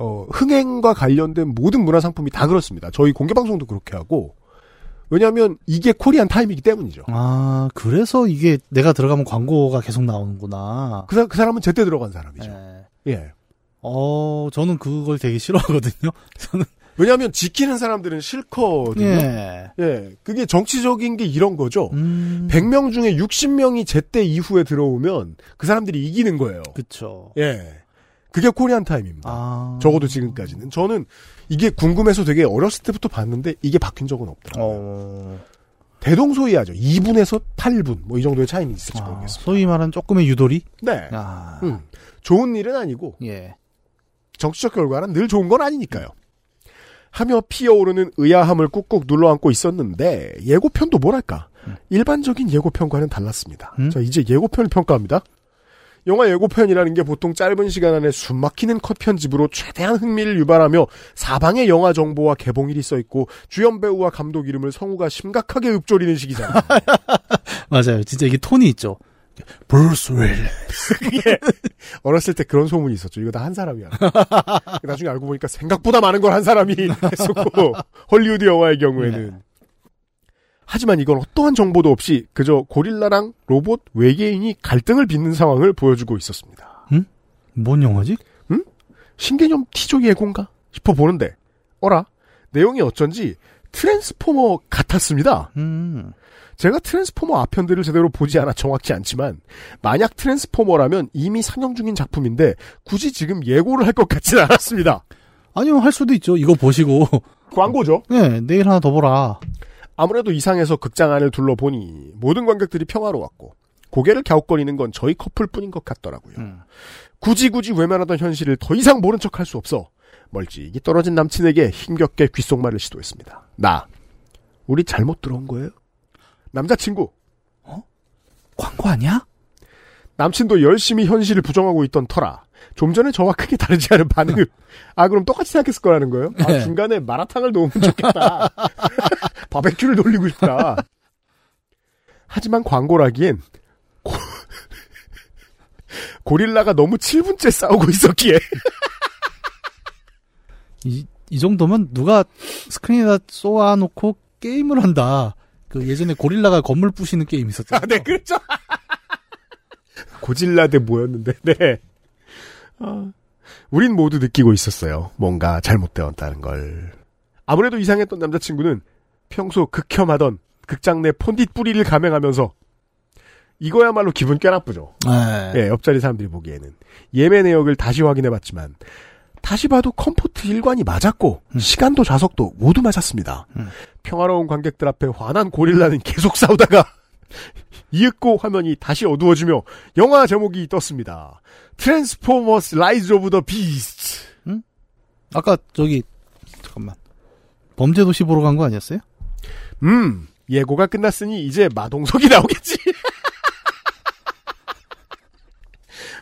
어, 흥행과 관련된 모든 문화 상품이 다 그렇습니다. 저희 공개 방송도 그렇게 하고 왜냐하면 이게 코리안 타임이기 때문이죠. 아, 그래서 이게 내가 들어가면 광고가 계속 나오는구나. 그, 사- 그 사람은 제때 들어간 사람이죠. 네. 예. 어, 저는 그걸 되게 싫어하거든요. 저는 왜냐하면 지키는 사람들은 싫거든요. 예. 예, 그게 정치적인 게 이런 거죠. 음. 100명 중에 60명이 제때 이후에 들어오면 그 사람들이 이기는 거예요. 그쵸. 예. 그게 코리안 타임입니다. 아. 적어도 지금까지는. 저는 이게 궁금해서 되게 어렸을 때부터 봤는데 이게 바뀐 적은 없더라고요. 어. 대동소이하죠. 2분에서 8분 뭐 이 정도의 차이는 있을지 아, 모르겠습니다. 소위 말하는 조금의 유도리? 네. 아. 음. 좋은 일은 아니고 예. 정치적 결과는 늘 좋은 건 아니니까요. 하며 피어오르는 의아함을 꾹꾹 눌러안고 있었는데 예고편도 뭐랄까 일반적인 예고편과는 달랐습니다. 음? 자 이제 예고편을 평가합니다. 영화 예고편이라는 게 보통 짧은 시간 안에 숨막히는 컷 편집으로 최대한 흥미를 유발하며 사방에 영화 정보와 개봉일이 써 있고 주연 배우와 감독 이름을 성우가 심각하게 읊조리는 식이잖아요. 맞아요. 진짜 이게 톤이 있죠. 브루스 윌. 어렸을 때 그런 소문이 있었죠. 이거 다 한 사람이야. 나중에 알고 보니까 생각보다 많은 걸 한 사람이 했었고 헐리우드 영화의 경우에는. 하지만 이건 어떠한 정보도 없이 그저 고릴라랑 로봇 외계인이 갈등을 빚는 상황을 보여주고 있었습니다. 뭔 영화지? 신개념 티저 예고인가 싶어 보는데 어라 내용이 어쩐지 트랜스포머 같았습니다. 음. 제가 트랜스포머 아편들을 제대로 보지 않아 정확치 않지만 만약 트랜스포머라면 이미 상영 중인 작품인데 굳이 지금 예고를 할 것 같지는 않았습니다. 아니요, 할 수도 있죠. 이거 보시고. 광고죠. 네, 내일 하나 더 보라. 아무래도 이상해서 극장 안을 둘러보니 모든 관객들이 평화로웠고 고개를 갸웃거리는 건 저희 커플뿐인 것 같더라고요. 음. 굳이 굳이 외면하던 현실을 더 이상 모른 척할 수 없어 멀찍이 떨어진 남친에게 힘겹게 귓속말을 시도했습니다. 나 우리 잘못 들어온 거예요? 남자친구 광고 아니야? 남친도 열심히 현실을 부정하고 있던 터라 좀 전에 저와 크게 다르지 않은 반응을 아 그럼 똑같이 생각했을 거라는 거예요? 아 네. 중간에 마라탕을 넣으면 좋겠다 바베큐를 돌리고 싶다 하지만 광고라기엔 고... 고릴라가 너무 7분째 싸우고 있었기에 이, 이 정도면 누가 스크린에다 쏘아놓고 게임을 한다. 그 예전에 고릴라가 건물 부시는 게임 있었잖아요. 아, 네, 그렇죠. 고질라 대 뭐였는데, 네. 어, 우린 모두 느끼고 있었어요. 뭔가 잘못되었다는 걸. 아무래도 이상했던 남자친구는 평소 극혐하던 극장 내 폰딧불이를 감행하면서 이거야말로 기분 꽤 나쁘죠. 네. 예, 옆자리 사람들이 보기에는. 예매 내역을 다시 확인해봤지만, 다시 봐도 comfort 일관이 맞았고, 시간도 좌석도 모두 맞았습니다. 음. 평화로운 관객들 앞에 화난 고릴라는 계속 싸우다가, 이윽고 화면이 다시 어두워지며, 영화 제목이 떴습니다. Transformers Rise of the Beast. 아까 저기 잠깐만 범죄도시 보러 간 거 아니었어요? 음, 예고가 끝났으니 이제 마동석이 나오겠지.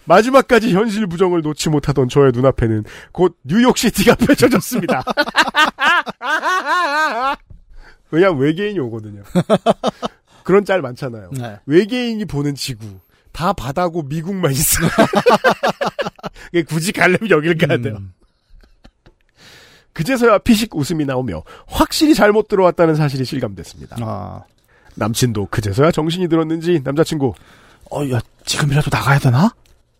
마지막까지 현실 부정을 놓지 못하던 저의 눈앞에는 곧 뉴욕시티가 펼쳐졌습니다. 왜냐 외계인이 오거든요. 그런 짤 많잖아요. 네. 외계인이 보는 지구 다 바다고 미국만 있어. 굳이 가려면 여길 가야 돼요. 음. 그제서야 피식 웃음이 나오며 확실히 잘못 들어왔다는 사실이 실감됐습니다. 아, 남친도 그제서야 정신이 들었는지 남자친구 어, 야 지금이라도 나가야 되나?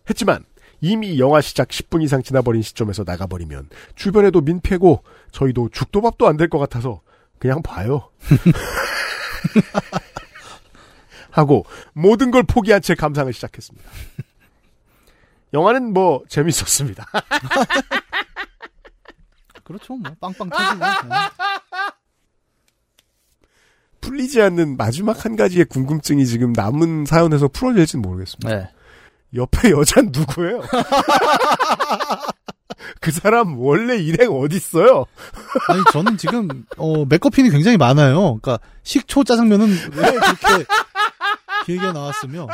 했지만 이미 영화 시작 10분 이상 지나버린 시점에서 나가버리면 주변에도 민폐고 저희도 죽도밥도 안 될 것 같아서 그냥 봐요. 하고 모든 걸 포기한 채 감상을 시작했습니다. 영화는 뭐 재밌었습니다. 그렇죠. 뭐 빵빵 터지고. 네. 풀리지 않는 마지막 한 가지의 궁금증이 지금 남은 사연에서 풀어질지는 모르겠습니다. 네. 옆에 여자는 누구예요? 그 사람 원래 일행 어딨어요? 아니 저는 지금 어 맥거핀이 굉장히 많아요. 그러니까 식초 짜장면은 왜 그렇게 길게 나왔으며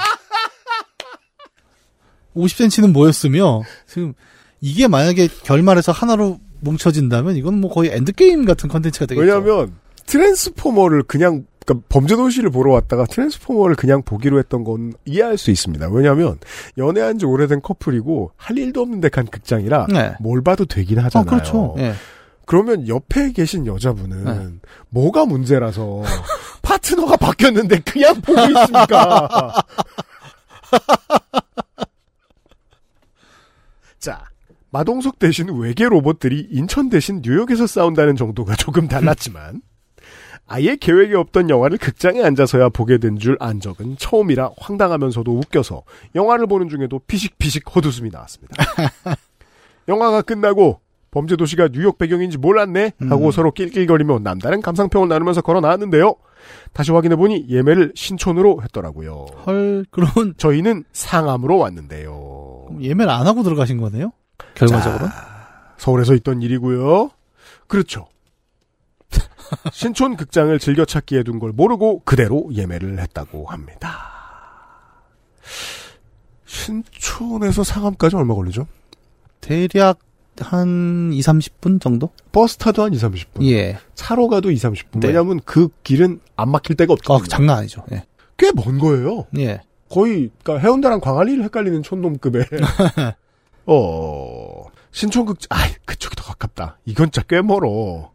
50cm는 뭐였으며 지금 이게 만약에 결말에서 하나로 뭉쳐진다면 이건 뭐 거의 엔드게임 같은 컨텐츠가 되겠죠. 왜냐하면 트랜스포머를 그냥 그러니까 범죄 도시를 보러 왔다가 트랜스포머를 그냥 보기로 했던 건 이해할 수 있습니다. 왜냐하면 연애한 지 오래된 커플이고 할 일도 없는데 간 극장이라 네. 뭘 봐도 되긴 아, 하잖아요. 그렇죠. 예. 그러면 옆에 계신 여자분은 네. 뭐가 문제라서 파트너가 바뀌었는데 그냥 보고 있습니까? 자, 마동석 대신 외계 로봇들이 인천 대신 뉴욕에서 싸운다는 정도가 조금 달랐지만 아예 계획이 없던 영화를 극장에 앉아서야 보게 된 줄 안 적은 처음이라 황당하면서도 웃겨서 영화를 보는 중에도 피식피식 헛웃음이 나왔습니다. 영화가 끝나고 범죄 도시가 뉴욕 배경인지 몰랐네 하고 음. 서로 낄낄거리며 남다른 감상평을 나누면서 걸어 나왔는데요. 다시 확인해 보니 예매를 신촌으로 했더라고요. 헐 그런 저희는 상암으로 왔는데요. 예매를 안 하고 들어가신 거네요. 결과적으로. 서울에서 있던 일이고요. 그렇죠. 신촌 극장을 즐겨 찾기에 둔 걸 모르고 그대로 예매를 했다고 합니다. 신촌에서 상암까지 얼마 걸리죠? 대략 한 2, 30분 정도? 버스 타도 한 2, 30분. 예. 차로 가도 2, 30분. 네. 왜냐하면 그 길은 안 막힐 데가 아, 없거든요. 장난 아니죠. 예. 꽤 먼 거예요. 예. 거의 그러니까 해운대랑 광안리를 헷갈리는 촌놈급의. 어 신촌 극장. 아 그쪽이 더 가깝다. 이건 진짜 꽤 멀어.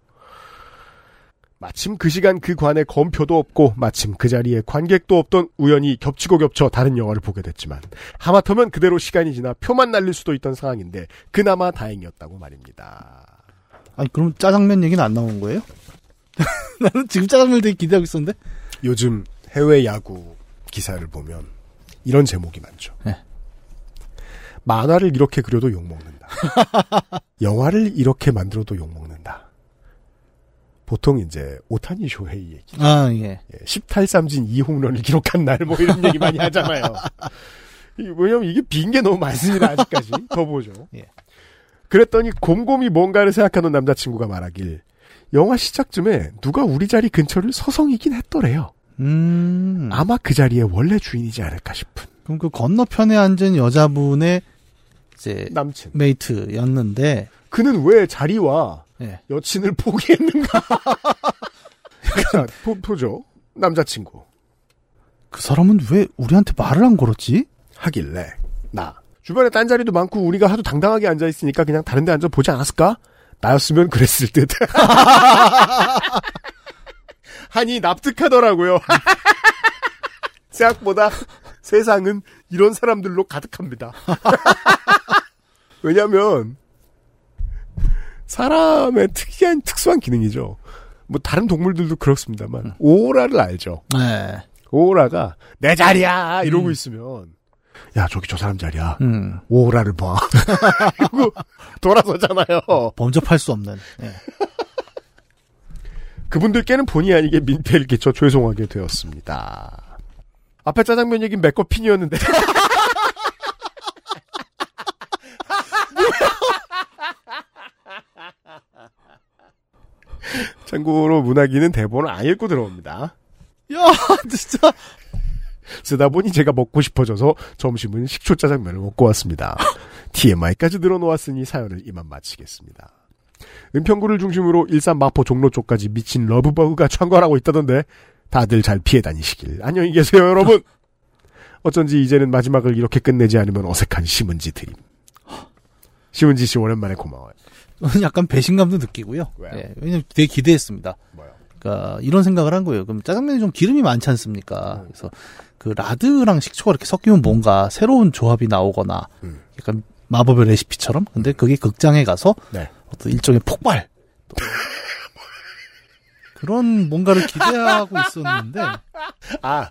마침 그 시간 그 관에 검표도 없고 마침 그 자리에 관객도 없던 우연히 겹치고 겹쳐 다른 영화를 보게 됐지만 하마터면 그대로 시간이 지나 표만 날릴 수도 있던 상황인데 그나마 다행이었다고 말입니다. 아니 그럼 짜장면 얘기는 안 나온 거예요? 나는 지금 짜장면 되게 기대하고 있었는데. 요즘 해외 야구 기사를 보면 이런 제목이 많죠. 네. 만화를 이렇게 그려도 욕먹는다. 영화를 이렇게 만들어도 욕먹는다. 보통 이제 오타니 쇼헤이 얘기. 아 예. 예, 10탈삼진 2홈런을 기록한 날 뭐 이런 얘기 많이 하잖아요. 이- 왜냐면 이게 빈 게 너무 많습니다. 아직까지. 더 보죠. 예. 그랬더니 곰곰이 뭔가를 생각하는 남자친구가 말하길 영화 시작쯤에 누가 우리 자리 근처를 서성이긴 했더래요. 음. 아마 그 자리에 원래 주인이지 않을까 싶은 그럼 그 건너편에 앉은 여자분의 이제 남친. 메이트였는데 그는 왜 자리와 예. 여친을 포기했는가? 자, 포, 포죠. 남자친구. 그 사람은 왜 우리한테 말을 안 걸었지? 하길래 나 주변에 딴 자리도 많고 우리가 하도 당당하게 앉아 있으니까 그냥 다른 데 앉아 보지 않았을까? 나였으면 그랬을 듯. 하니 납득하더라고요. 생각보다 세상은 이런 사람들로 가득합니다. 왜냐면 사람의 특이한 특수한 기능이죠. 뭐 다른 동물들도 그렇습니다만 오라를 알죠. 네. 오라가 내 자리야 이러고 있으면 야 저기 저 사람 자리야 음. 오라를 봐 그리고 돌아서잖아요 범접할 수 없는. 예. 그분들께는 본의 아니게 민폐를 끼쳐 죄송하게 되었습니다 앞에 짜장면 얘기는 맥거핀이었는데 참고로 문학이는 대본을 안 읽고 들어옵니다 야, 진짜. 쓰다 보니 제가 먹고 싶어져서 점심은 식초 짜장면을 먹고 왔습니다. TMI까지 늘어놓았으니 사연을 이만 마치겠습니다. 은평구를 중심으로 일산 마포 종로 쪽까지 미친 러브버그가 창궐하고 있다던데 다들 잘 피해 다니시길 안녕히 계세요 여러분. 어쩐지 이제는 마지막을 이렇게 끝내지 않으면 어색한 심은지 드림. 심은지 씨 오랜만에 고마워요. 저는 약간 배신감도 느끼고요. 왜요? 예, 왜냐면 되게 기대했습니다. 뭐요? 그러니까 이런 생각을 한 거예요. 그럼 짜장면이 좀 기름이 많지 않습니까? 그래서 그 라드랑 식초가 이렇게 섞이면 뭔가 새로운 조합이 나오거나 음. 약간 마법의 레시피처럼. 근데 그게 극장에 가서 네. 어떤 일종의 폭발 그런 뭔가를 기대하고 있었는데 아,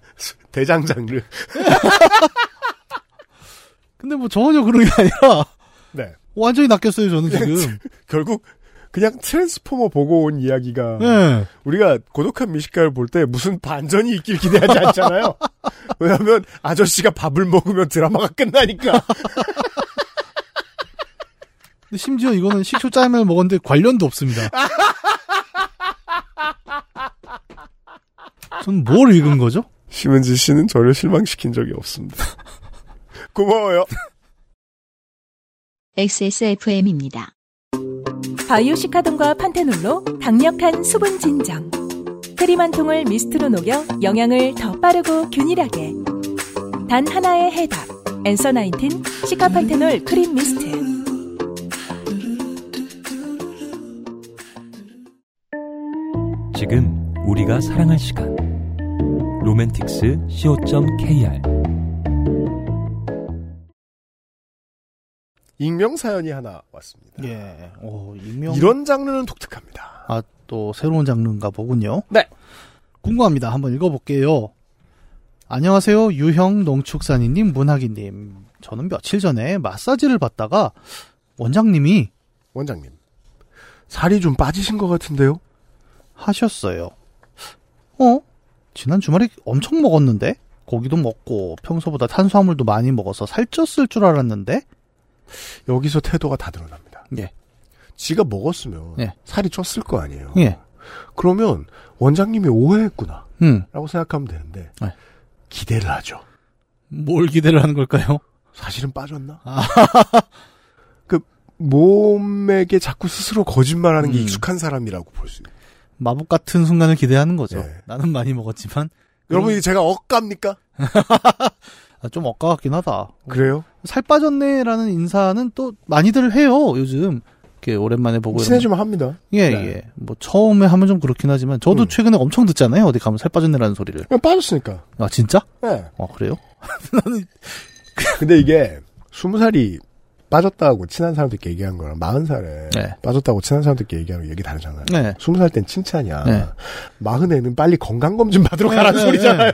대장 장르. 근데 뭐 전혀 그런 게 아니라 네. 완전히 낚였어요 저는 지금. 결국 그냥 트랜스포머 보고 온 이야기가 네. 우리가 고독한 미식가를 볼 때 무슨 반전이 있길 기대하지 않잖아요. 왜냐하면 아저씨가 밥을 먹으면 드라마가 끝나니까. 심지어 이거는 식초 짜장면을 먹었는데 관련도 없습니다. 전 뭘 읽은 거죠? 심은지 씨는 저를 실망시킨 적이 없습니다. 고마워요. XSFM입니다. 바이오 시카돈과 판테놀로 강력한 수분 진정. 크림 한 통을 미스트로 녹여 영양을 더 빠르고 균일하게. 단 하나의 해답. 엔서 나인틴 시카판테놀 크림 미스트. 지금 우리가 사랑할 시간 로맨틱스 co.kr 익명 사연이 하나 왔습니다. 예. 오, 익명. 이런 장르는 독특합니다. 아, 또 새로운 장르인가 보군요. 네. 궁금합니다. 한번 읽어볼게요. 안녕하세요. 유형 농축산인님, 문학인님. 저는 며칠 전에 마사지를 받다가 원장님이 원장님. 살이 좀 빠지신 것 같은데요? 하셨어요. 어? 지난 주말에 엄청 먹었는데? 고기도 먹고 평소보다 탄수화물도 많이 먹어서 살쪘을 줄 알았는데? 여기서 태도가 다 드러납니다. 예. 지가 먹었으면 예. 살이 쪘을 거 아니에요. 예. 그러면 원장님이 오해했구나. 음. 라고 생각하면 되는데 네. 기대를 하죠. 뭘 기대를 하는 걸까요? 사실은 빠졌나? 아. 그 몸에게 자꾸 스스로 거짓말하는 게 음. 익숙한 사람이라고 볼 수 있어요. 마법 같은 순간을 기대하는 거죠. 예. 나는 많이 먹었지만 여러분 이 제가 억갑니까? 아, 좀 엇가깝긴 하다. 그래요? 살 빠졌네라는 인사는 또 많이들 해요. 요즘 이렇게 오랜만에 보고 친해지면 합니다. 예, 네. 예. 뭐 처음에 하면 좀 그렇긴 하지만 저도 음. 최근에 엄청 듣잖아요. 어디 가면 살 빠졌네라는 소리를. 그냥 빠졌으니까. 아 진짜? 네. 아 그래요? 근데 이게 스무 살이 빠졌다고 친한 사람들끼리 얘기한 거랑 마흔 살에 네. 빠졌다고 친한 사람들끼리 얘기하는 거 얘기 다르잖아요. 네. 스무 살땐 칭찬이야. 네. 마흔에는 빨리 건강검진 받으러 네, 가라는 네, 소리잖아요.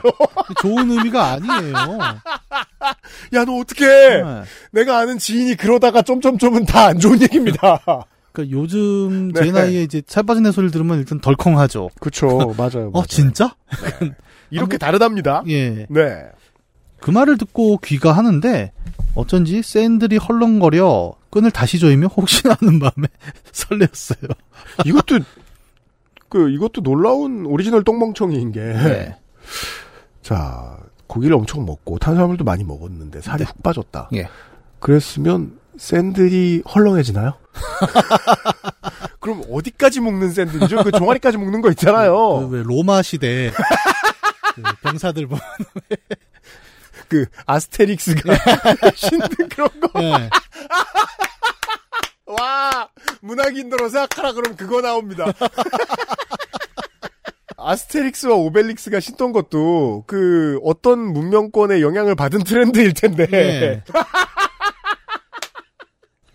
좋은 의미가 아니에요. 야, 너 어떡해! 네. 내가 아는 지인이 그러다가 점점점은 다 안 좋은 얘기입니다. 그러니까 요즘 제 네. 나이에 이제 살 빠진 애 소리를 들으면 일단 덜컹하죠. 그쵸, 맞아요. 어 진짜? 이렇게 다르답니다. 예. 네. 그 말을 듣고 귀가 하는데 어쩐지 샌들이 헐렁거려 끈을 다시 조이며 혹시나 하는 마음에 설레었어요. 이것도, 그, 이것도 놀라운 오리지널 똥멍청이인 게. 네. 자, 고기를 엄청 먹고 탄수화물도 많이 먹었는데 살이 네. 훅 빠졌다. 예. 그랬으면 샌들이 헐렁해지나요? 그럼 어디까지 묶는 샌들이죠? 그 종아리까지 묶는 거 있잖아요. 그 왜 로마 시대 그 병사들 보면 그 아스테릭스가 신든 그런 거. 예. 와 문학인으로 생각하라 그러면 그거 나옵니다. 아스테릭스와 오벨릭스가 신던 것도 그 어떤 문명권의 영향을 받은 트렌드일 텐데. 예.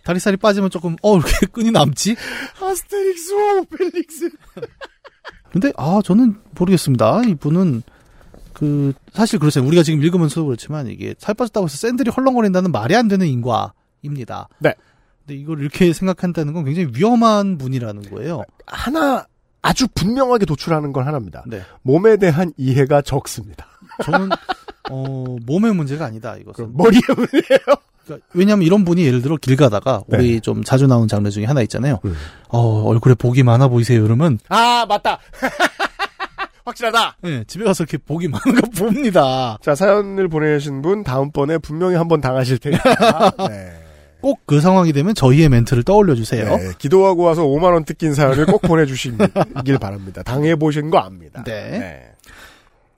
다리살이 빠지면 조금 어 이렇게 끈이 남지? 아스테릭스와 오벨릭스. 근데 아 저는 모르겠습니다. 이분은 그 사실 그렇잖아요. 우리가 지금 읽으면서도 그렇지만 이게 살 빠졌다고 해서 샌들이 헐렁거린다는 말이 안 되는 인과입니다. 네. 근데 이걸 이렇게 생각한다는 건 굉장히 위험한 분이라는 거예요. 하나 아주 분명하게 도출하는 건 하나입니다. 네. 몸에 대한 이해가 적습니다. 저는 어 몸의 문제가 아니다 이것은. 머리의 문제예요. 그러니까 왜냐하면 이런 분이 예를 들어 길 가다가 네. 우리 좀 자주 나오는 장르 중에 하나 있잖아요. 음. 어 얼굴에 복이 많아 보이세요. 이러면 아 맞다. 확실하다. 예, 집에 가서 이렇게 복이 많은 거 봅니다. 자 사연을 보내신 분 다음번에 분명히 한 번 당하실 테니까. 네. 꼭그 상황이 되면 저희의 멘트를 떠올려 주세요. 네, 기도하고 와서 5만 원 뜯긴 사연을 꼭 보내주시길 바랍니다. 당해 보신 거 압니다. 네.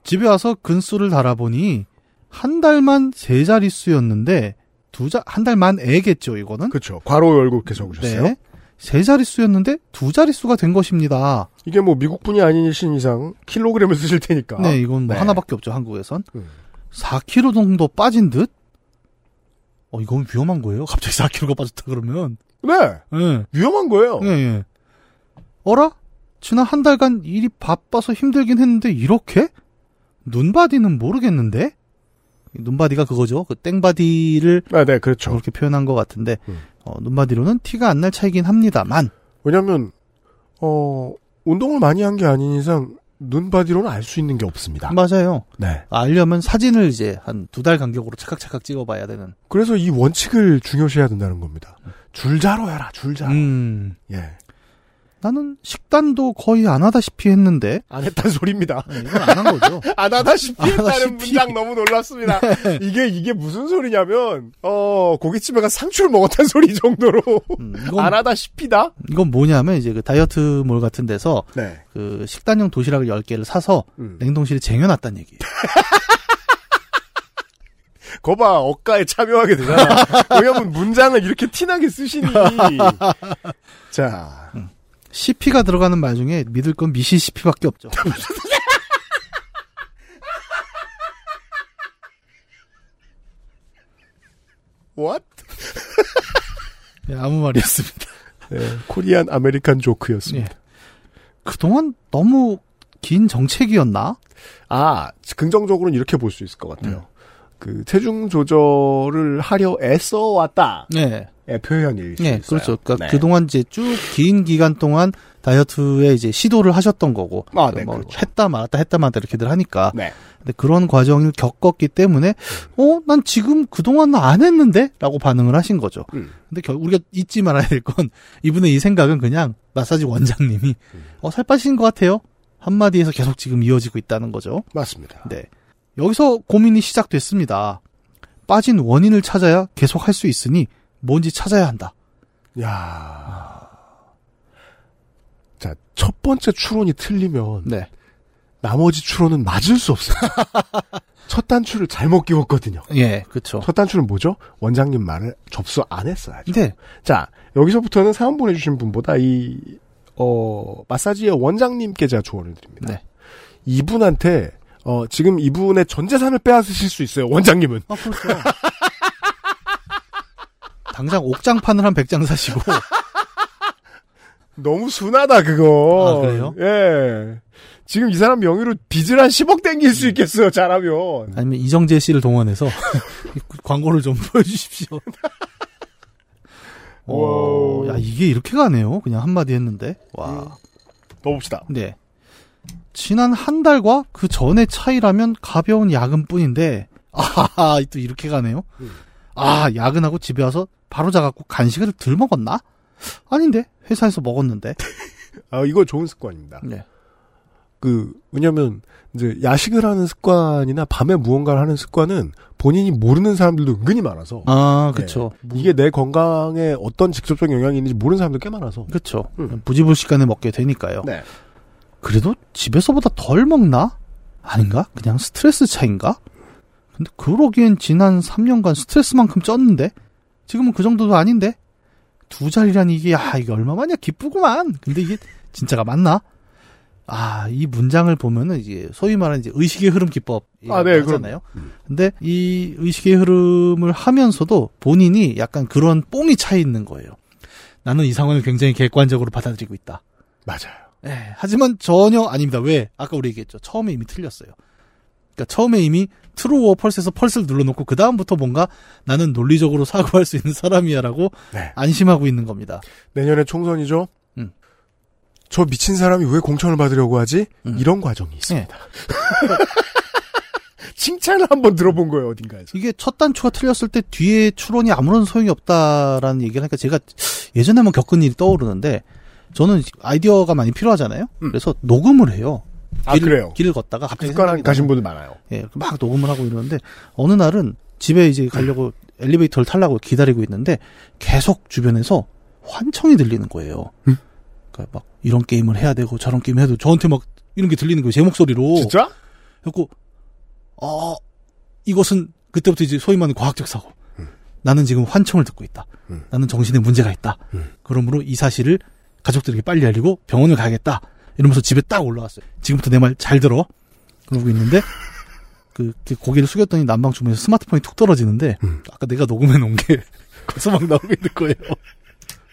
집에 와서 근수를 달아보니 한 달만 세 자릿수였는데 두자한 달만 애겠죠 이거는. 그렇죠. 괄호 열고 이렇게 적으셨어요. 네. 세 자릿수였는데 두 자릿수가 된 것입니다. 이게 뭐 미국분이 아니신 이상 킬로그램을 쓰실 테니까. 네, 이건 뭐 네. 하나밖에 없죠, 한국에선. 음. 4kg 정도 빠진 듯? 어, 이건 위험한 거예요. 갑자기 4kg가 빠졌다 그러면. 네. 예. 위험한 거예요. 예, 예. 어라? 지난 한 달간 일이 바빠서 힘들긴 했는데 이렇게? 눈바디는 모르겠는데? 눈바디가 그거죠. 그 땡바디를 아, 네, 그렇죠. 그렇게 표현한 것 같은데 음. 어, 눈바디로는 티가 안 날 차이긴 합니다만 왜냐면, 어, 운동을 많이 한 게 아닌 이상, 눈바디로는 알 수 있는 게 없습니다. 맞아요. 네. 알려면 사진을 이제 한 두 달 간격으로 차각차각 찍어봐야 되는. 그래서 이 원칙을 중요시해야 된다는 겁니다. 줄자로 해라, 줄자로. 음, 예. 나는 식단도 거의 안 하다시피 했는데 안 했단 소리입니다. 네, 이건 안 한 거죠. 안 하다시피 안 했다는 하다시피. 문장 너무 놀랐습니다. 이게, 이게 무슨 소리냐면, 어, 고깃집에 가 상추를 먹었다는 소리 정도로. 음, 이건 안 하다시피다? 이건 뭐냐면 이제 그 다이어트몰 같은 데서 네. 그 식단용 도시락을 10개를 사서 음. 냉동실에 쟁여놨다는 얘기예요. 거봐, 억가에 참여하게 되잖아. 왜냐면 문장을 이렇게 티나게 쓰시니. 자, 시피가 들어가는 말 중에 믿을 건 미시시피밖에 없죠. what? 예, 아무 말이었습니다. 네, Korean American joke였습니다. 예. 그동안 너무 긴 정체기였나? 아, 긍정적으로는 이렇게 볼 수 있을 것 같아요. 음. 그 체중 조절을 하려 애써 왔다. 네. 의 표현일 수 네, 있어요. 그렇죠. 그러니까 네. 그동안 이제 쭉 긴 기간 동안 다이어트에 이제 시도를 하셨던 거고. 아, 그 네, 뭐 그렇죠. 했다 말았다 했다 말았다 이렇게들 하니까. 네. 근데 그런 과정을 겪었기 때문에 어, 난 지금 그동안 안 했는데? 라고 반응을 하신 거죠. 음. 근데 결, 우리가 잊지 말아야 될 건 이분의 이 생각은 그냥 마사지 원장님이 음. 어, 살 빠진 것 같아요. 한마디에서 계속 지금 이어지고 있다는 거죠. 맞습니다. 네. 여기서 고민이 시작됐습니다. 빠진 원인을 찾아야 계속 할 수 있으니 뭔지 찾아야 한다. 야. 자, 첫 번째 추론이 틀리면 네. 나머지 추론은 맞을 수 없어요. 첫 단추를 잘못 끼웠거든요. 예, 그쵸. 첫 단추는 뭐죠? 원장님 말을 접수 안 했어야죠. 근데, 자, 여기서부터는 사연 보내주신 분보다 이, 어, 마사지의 원장님께 제가 조언을 드립니다. 네. 이분한테, 어, 지금 이분의 전 재산을 빼앗으실 수 있어요, 원장님은. 아, 그렇죠. 당장 옥장판을 한 100장 사시고, 너무 순하다, 그거. 아, 그래요? 예. 지금 이 사람 명의로 빚을 한 10억 땡길 수 있겠어요, 잘하면. 아니면 이정재 씨를 동원해서 광고를 좀 보여주십시오. 어, 와우. 야, 이게 이렇게 가네요. 그냥 한마디 했는데. 와. 더 봅시다. 네. 지난 한 달과 그 전의 차이라면 가벼운 야근 뿐인데, 아하하, 또 이렇게 가네요. 음. 아, 야근하고 집에 와서 바로 자갖고 간식을 덜 먹었나? 아닌데, 회사에서 먹었는데. 아, 이거 좋은 습관입니다. 네. 그, 왜냐면, 이제, 야식을 하는 습관이나 밤에 무언가를 하는 습관은 본인이 모르는 사람들도 은근히 많아서, 아, 그쵸. 이게 내 건강에 어떤 직접적인 영향이 있는지 모르는 사람들 꽤 많아서. 그쵸. 음. 부지불식간에 먹게 되니까요. 네. 그래도 집에서보다 덜 먹나? 아닌가? 그냥 스트레스 차인가? 근데 그러기엔 지난 3년간 스트레스만큼 쪘는데? 지금은 그 정도도 아닌데? 두 자리라니 이게, 야, 이게 얼마만이야 기쁘구만! 근데 이게 진짜가 맞나? 아, 이 문장을 보면은 이제 소위 말하는 이제 의식의 흐름 기법. 아, 네, 하잖아요. 근데 이 의식의 흐름을 하면서도 본인이 약간 그런 뽕이 차 있는 거예요. 나는 이 상황을 굉장히 객관적으로 받아들이고 있다. 맞아요. 예, 하지만 전혀 아닙니다. 왜? 아까 우리 얘기했죠. 처음에 이미 틀렸어요. 그러니까 처음에 이미 트루어 펄스에서 펄스를 눌러놓고 그 다음부터 뭔가 나는 논리적으로 사고할 수 있는 사람이야라고 네. 안심하고 있는 겁니다. 내년에 총선이죠? 음. 저 미친 사람이 왜 공천을 받으려고 하지? 음. 이런 과정이 있습니다. 예. 칭찬을 한번 들어본 거예요, 어딘가에서. 이게 첫 단추가 틀렸을 때 뒤에 추론이 아무런 소용이 없다라는 얘기를 하니까 제가 예전에 한번 겪은 일이 떠오르는데 저는 아이디어가 많이 필요하잖아요. 음. 그래서 녹음을 해요. 아, 길을, 그래요? 길을 걷다가 갑자기 생각이 가신 분들 많아요. 예, 막 녹음을 하고 이러는데 어느 날은 집에 이제 가려고 엘리베이터를 타려고 기다리고 있는데 계속 주변에서 환청이 들리는 거예요. 음? 그러니까 막 이런 게임을 해야 되고 저런 게임 해도 저한테 막 이런 게 들리는 거예요. 제 목소리로. 진짜? 그래고 어 이것은 그때부터 이제 소위 말하는 과학적 사고. 나는 지금 환청을 듣고 있다. 음. 나는 정신에 문제가 있다. 음. 그러므로 이 사실을 가족들에게 빨리 알리고 병원을 가야겠다. 이러면서 집에 딱 올라왔어요. 지금부터 내 말 잘 들어. 그러고 있는데 그, 그 고개를 숙였더니 난방 주머니에서 스마트폰이 툭 떨어지는데 음. 아까 내가 녹음해 놓은 게 거기서 막 나오고 있는 거예요.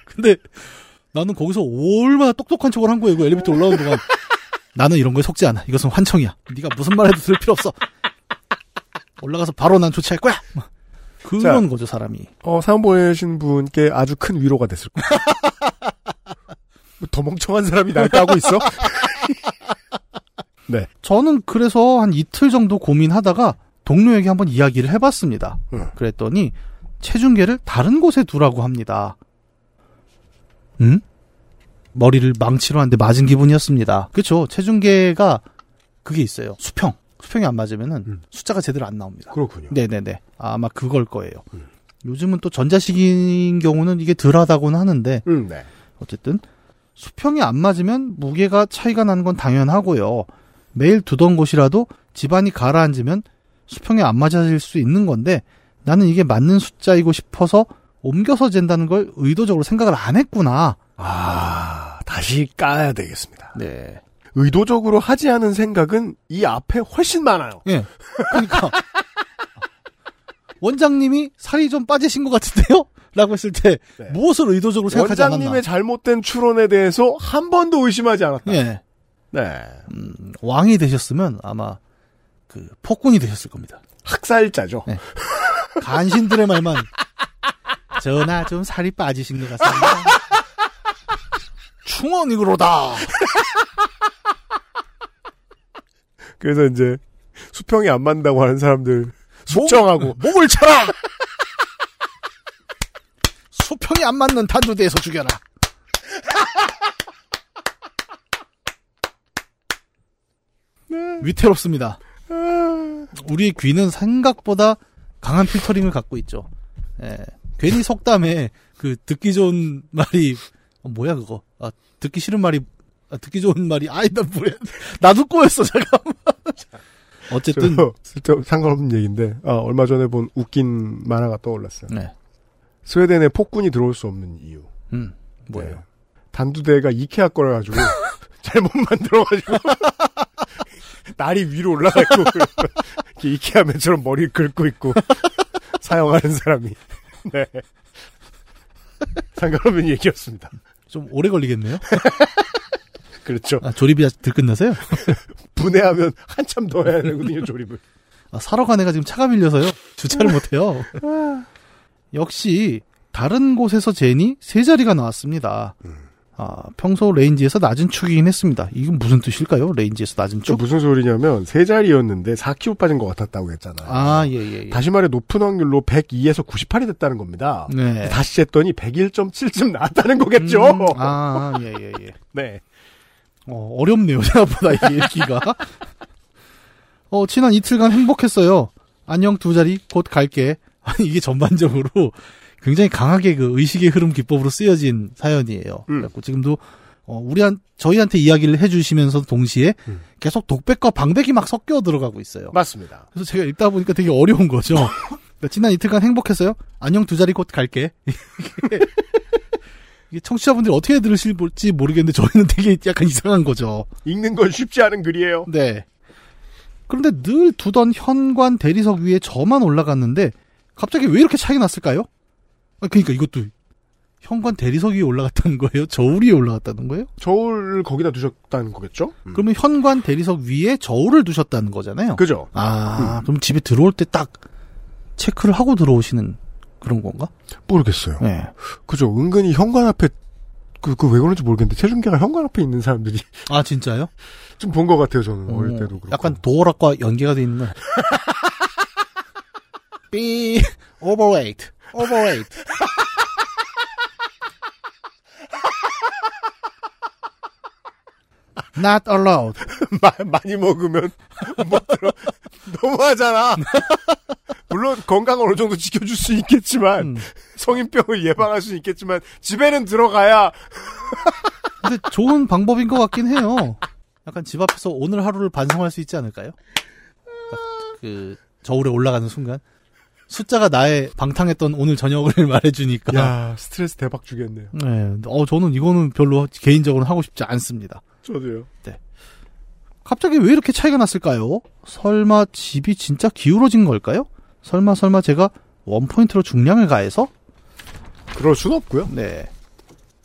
근데 나는 거기서 얼마나 똑똑한 척을 한 거예요. 그 엘리베이터 올라오는 동안 나는 이런 거에 속지 않아. 이것은 환청이야. 네가 무슨 말 해도 들을 필요 없어. 올라가서 바로 난 조치할 거야. 막 그런 거죠 사람이. 어, 사연 보내신 분께 아주 큰 위로가 됐을 거예요. 뭐더 멍청한 사람이 날 까고 있어? 네. 저는 그래서 한 이틀 정도 고민하다가 동료에게 한번 이야기를 해봤습니다. 응. 그랬더니 체중계를 다른 곳에 두라고 합니다. 응? 머리를 망치로 한데 맞은 기분이었습니다. 그렇죠. 체중계가 그게 있어요. 수평. 수평이 안 맞으면은 음. 숫자가 제대로 안 나옵니다. 그렇군요. 네네네. 아마 그걸 거예요. 음. 요즘은 또 전자식인 경우는 이게 덜하다고는 하는데 음, 네. 어쨌든 수평이 안 맞으면 무게가 차이가 나는 건 당연하고요. 매일 두던 곳이라도 집안이 가라앉으면 수평이 안 맞아질 수 있는 건데 나는 이게 맞는 숫자이고 싶어서 옮겨서 잰다는 걸 의도적으로 생각을 안 했구나. 아, 다시 까야 되겠습니다. 네. 의도적으로 하지 않은 생각은 이 앞에 훨씬 많아요. 예. 그러니까 원장님이 살이 좀 빠지신 것 같은데요? 라고 했을 때 네. 무엇을 의도적으로 생각하지 않았나? 원장님의 잘못된 추론에 대해서 한 번도 의심하지 않았다. 예. 네. 음, 왕이 되셨으면 아마 그 폭군이 되셨을 겁니다. 학살자죠. 네. 간신들의 말만 전하 좀 살이 빠지신 것 같습니다. 충원이그로다. 그래서 이제 수평이 안 맞는다고 하는 사람들 숙정하고 목을 쳐라. 수평이 안 맞는 단두대에서 죽여라. 위태롭습니다. 우리 귀는 생각보다 강한 필터링을 갖고 있죠. 예. 괜히 속담에 그 듣기 좋은 말이 어, 뭐야 그거? 아, 듣기 싫은 말이 아, 듣기 좋은 말이 아이 나 뭐야? 나도 꼬였어 잠깐만. 어쨌든 저, 쓸데 상관없는 얘기인데 아, 얼마 전에 본 웃긴 만화가 떠올랐어요. 네. 스웨덴에 폭군이 들어올 수 없는 이유. 음. 뭐예요? 네. 단두대가 이케아 거라 가지고 잘못 만들어 가지고 날이 위로 올라가 있고 이케아 man처럼 머리 긁고 있고 사용하는 사람이 네 상관없는 얘기였습니다. 좀 오래 걸리겠네요. 그렇죠. 아, 조립이 아직 덜 끝나서요? 분해하면 한참 더 해야 되거든요 조립을. 아, 사러 간 애가 지금 차가 밀려서요. 주차를 못해요. 역시 다른 곳에서 재니 세 자리가 나왔습니다. 아, 평소 range에서 낮은 축이긴 했습니다. 이건 무슨 뜻일까요? range에서 낮은 저 축? 무슨 소리냐면 세 자리였는데 4kg 빠진 것 같았다고 했잖아요. 아, 예, 예, 예. 다시 말해 높은 확률로 102에서 98이 됐다는 겁니다. 네. 다시 쟀더니 101.7쯤 나왔다는 거겠죠. 음, 아, 예, 예, 예. 네. 어, 어렵네요, 생각보다 이 읽기가. 어, 지난 이틀간 행복했어요. 안녕 두 자리 곧 갈게. 아니, 이게 전반적으로 굉장히 강하게 그 의식의 흐름 기법으로 쓰여진 사연이에요. 음. 그래갖고 지금도 어, 우리한 저희한테 이야기를 해주시면서 동시에 음. 계속 독백과 방백이 막 섞여 들어가고 있어요. 맞습니다. 그래서 제가 읽다 보니까 되게 어려운 거죠. 그러니까 지난 이틀간 행복했어요. 안녕 두 자리 곧 갈게. 이게- 이게 청취자분들이 어떻게 들으실지 모르겠는데 저희는 되게 약간 이상한 거죠. 읽는 건 쉽지 않은 글이에요. 네. 그런데 늘 두던 현관 대리석 위에 저만 올라갔는데 갑자기 왜 이렇게 차이 났을까요? 아, 그러니까 이것도 현관 대리석 위에 올라갔다는 거예요? 저울 위에 올라갔다는 거예요? 저울을 거기다 두셨다는 거겠죠? 음. 그러면 현관 대리석 위에 저울을 두셨다는 거잖아요. 그죠? 아, 그럼 집에 들어올 때 딱 체크를 하고 들어오시는 그런 건가? 모르겠어요. 네. 그죠? 은근히 현관 앞에 그, 그 왜 그런지 모르겠는데 체중계가 현관 앞에 있는 사람들이 아, 진짜요? 좀 본 것 같아요. 저는 어릴 어, 때도 그렇고. 약간 도어락과 연계가 돼 있는. 삐, overweight, overweight. Not allowed. 마- 많이 먹으면 못 들어. 너무하잖아. 물론 건강을 어느 정도 지켜줄 수 있겠지만 음. 성인병을 예방할 수 있겠지만 집에는 들어가야 근데 좋은 방법인 것 같긴 해요. 약간 집 앞에서 오늘 하루를 반성할 수 있지 않을까요? 딱그 저울에 올라가는 순간 숫자가 나의 방탕했던 오늘 저녁을 말해주니까. 야 스트레스 대박 주겠네요. 네, 어 저는 이거는 별로 개인적으로 하고 싶지 않습니다. 저도요. 갑자기 왜 이렇게 차이가 났을까요? 설마 집이 진짜 기울어진 걸까요? 설마 설마 제가 원포인트로 중량을 가해서? 그럴 순 없고요. 네.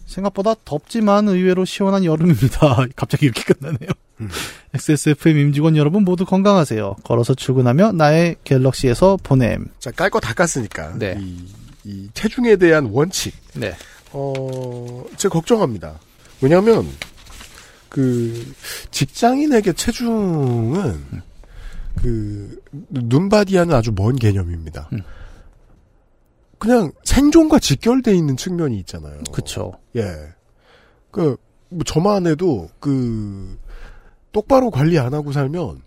생각보다 덥지만 의외로 시원한 여름입니다. 갑자기 이렇게 끝나네요. 음. XSFM 임직원 여러분 모두 건강하세요. 걸어서 출근하며 나의 갤럭시에서 보냄. 자, 깔 거 다 깠으니까. 네. 이, 이 체중에 대한 원칙. 네. 어, 제가 걱정합니다. 왜냐면, 그, 직장인에게 체중은, 그, 눈바디와는 아주 먼 개념입니다. 음. 그냥 생존과 직결돼 있는 측면이 있잖아요. 그쵸. 예. 그, 뭐 저만 해도, 그, 똑바로 관리 안 하고 살면,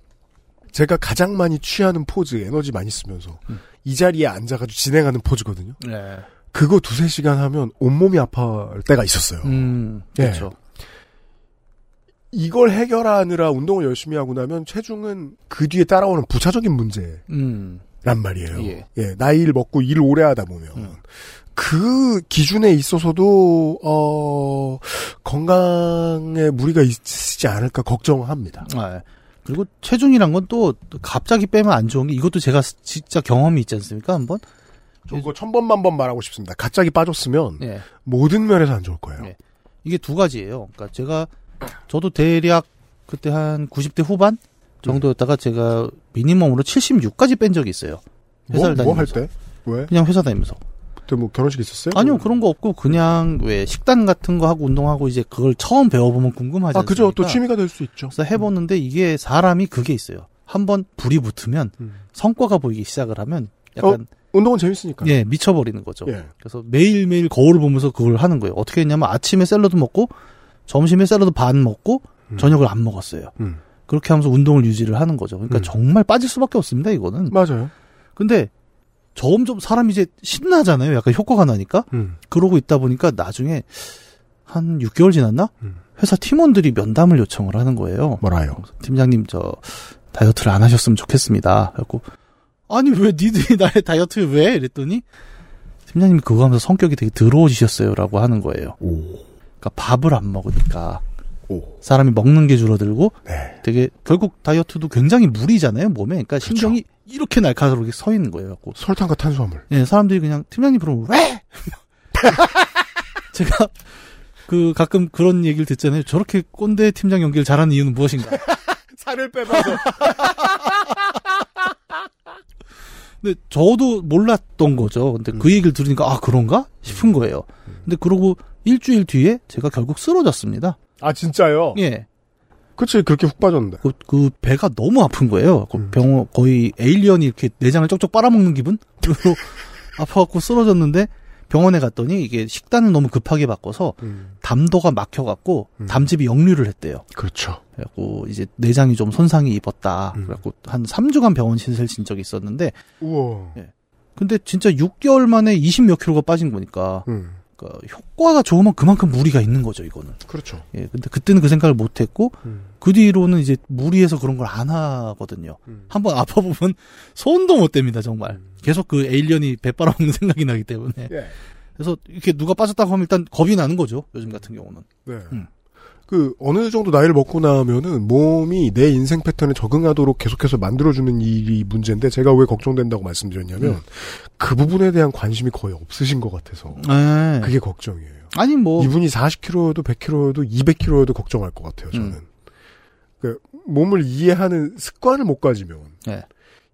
제가 가장 많이 취하는 포즈, 에너지 많이 쓰면서, 음. 이 자리에 앉아가지고 진행하는 포즈거든요. 네. 그거 두세 시간 하면 온몸이 아파할 때가 있었어요. 음, 예. 그렇죠. 이걸 해결하느라 운동을 열심히 하고 나면 체중은 그 뒤에 따라오는 부차적인 문제란 음, 말이에요. 예. 예, 나이를 먹고 일을 오래 하다 보면. 음. 그 기준에 있어서도, 어, 건강에 무리가 있지 않을까 걱정합니다. 아, 그리고 체중이란 건 또 갑자기 빼면 안 좋은 게 이것도 제가 진짜 경험이 있지 않습니까? 한번? 저 이거 천 번만 번 말하고 싶습니다. 갑자기 빠졌으면 예. 모든 면에서 안 좋을 거예요. 예. 이게 두 가지예요. 그러니까 제가 저도 대략 그때 한 90대 후반 정도였다가 제가 미니멈으로 76까지 뺀 적이 있어요. 뭐, 회사를 뭐할 다니면서. 때? 왜? 그냥 회사 다니면서. 그때 뭐 결혼식 있었어요? 아니요, 그런 거 없고 그냥 왜 식단 같은 거 하고 운동하고 이제 그걸 처음 배워보면 궁금하지 아, 그죠. 또 않습니까? 취미가 될 수 있죠. 그래서 해보는데 이게 사람이 그게 있어요. 한번 불이 붙으면 음. 성과가 보이기 시작을 하면 약간 운동은 재밌으니까. 예 미쳐버리는 거죠. 예. 그래서 매일매일 거울을 보면서 그걸 하는 거예요. 어떻게 했냐면 아침에 샐러드 먹고 점심에 샐러드 반 먹고 음. 저녁을 안 먹었어요. 음. 그렇게 하면서 운동을 유지를 하는 거죠. 그러니까 음. 정말 빠질 수밖에 없습니다. 이거는. 맞아요. 근데 점점 사람이 이제 신나잖아요. 약간 효과가 나니까. 음. 그러고 있다 보니까 나중에 한 6개월 지났나? 음. 회사 팀원들이 면담을 요청을 하는 거예요. 뭐라요? 팀장님 저 다이어트를 안 하셨으면 좋겠습니다. 그래고 아니 왜 니들이 나의 다이어트 왜? 이랬더니 팀장님이 그거 하면서 성격이 되게 더러워지셨어요라고 하는 거예요. 오. 그러니까 밥을 안 먹으니까 오. 사람이 먹는 게 줄어들고 네. 되게 결국 다이어트도 굉장히 무리잖아요 몸에. 그러니까 신경이 이렇게 날카롭게 서 있는 거예요. 갖고 설탕과 탄수화물. 예, 사람들이 그냥 팀장님 그러면 왜? 제가 그 가끔 그런 얘기를 듣잖아요. 저렇게 꼰대 팀장 연기를 잘하는 이유는 무엇인가? 살을 빼면서. 근데 저도 몰랐던 거죠. 근데 그 얘기를 들으니까 아 그런가 싶은 거예요. 근데 그러고 일주일 뒤에 제가 결국 쓰러졌습니다. 아, 진짜요? 예. 그치, 그렇게 훅 빠졌는데. 그, 그 배가 너무 아픈 거예요. 그 음. 병원 거의 에일리언이 이렇게 내장을 쪽쪽 빨아먹는 기분? 아파갖고 쓰러졌는데 병원에 갔더니 이게 식단을 너무 급하게 바꿔서 음. 담도가 막혀갖고 음. 담즙이 역류를 했대요. 그렇죠. 그래갖고 이제 내장이 좀 손상이 입었다. 음. 그래갖고 한 3주간 병원 신세를 진 적이 있었는데 우와. 근데 진짜 6개월 만에 20 몇 킬로가 빠진 거니까 음. 그러니까 효과가 좋으면 그만큼 무리가 있는 거죠, 이거는. 그렇죠. 예, 근데 그때는 그 생각을 못 했고 음. 그 뒤로는 이제 무리해서 그런 걸 안 하거든요. 음. 한번 아파보면 손도 못 댑니다, 정말. 음. 계속 그 에일리언이 배 빨아먹는 생각이 나기 때문에. 예. 그래서 이렇게 누가 빠졌다고 하면 일단 겁이 나는 거죠, 요즘 같은 경우는. 네. 음. 그 어느 정도 나이를 먹고 나면은 몸이 내 인생 패턴에 적응하도록 계속해서 만들어주는 일이 문제인데 제가 왜 걱정된다고 말씀드렸냐면 음. 그 부분에 대한 관심이 거의 없으신 것 같아서 네. 그게 걱정이에요. 아니 뭐 이분이 40kg여도 100kg여도 200kg여도 걱정할 것 같아요. 저는 음. 그 몸을 이해하는 습관을 못 가지면 네.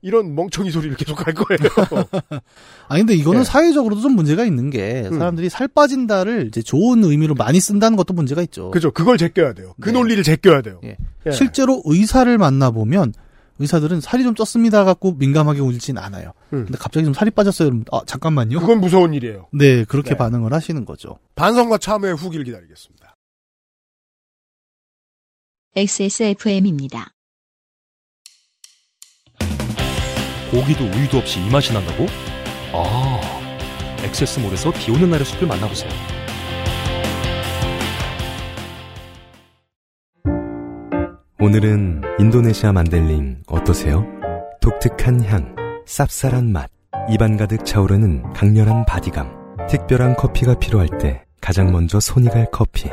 이런 멍청이 소리를 계속 할 거예요. 아니 근데 이거는 예. 사회적으로도 좀 문제가 있는 게 음. 사람들이 살 빠진다를 이제 좋은 의미로 많이 쓴다는 것도 문제가 있죠. 그죠? 그걸 제껴야 돼요. 그 네. 논리를 제껴야 돼요. 예. 예. 실제로 의사를 만나 보면 의사들은 살이 좀 쪘습니다 갖고 민감하게 울진 않아요. 음. 근데 갑자기 좀 살이 빠졌어요. 그러면 아 잠깐만요. 그건 무서운 일이에요. 네 그렇게 네. 반응을 하시는 거죠. 반성과 참회의 후기를 기다리겠습니다. XSFM입니다. 고기도 우유도 없이 이 맛이 난다고? 아, 엑세스몰에서 비 오는 날의 숲을 만나보세요. 오늘은 인도네시아 만델링 어떠세요? 독특한 향, 쌉쌀한 맛, 입안 가득 차오르는 강렬한 바디감. 특별한 커피가 필요할 때 가장 먼저 손이 갈 커피.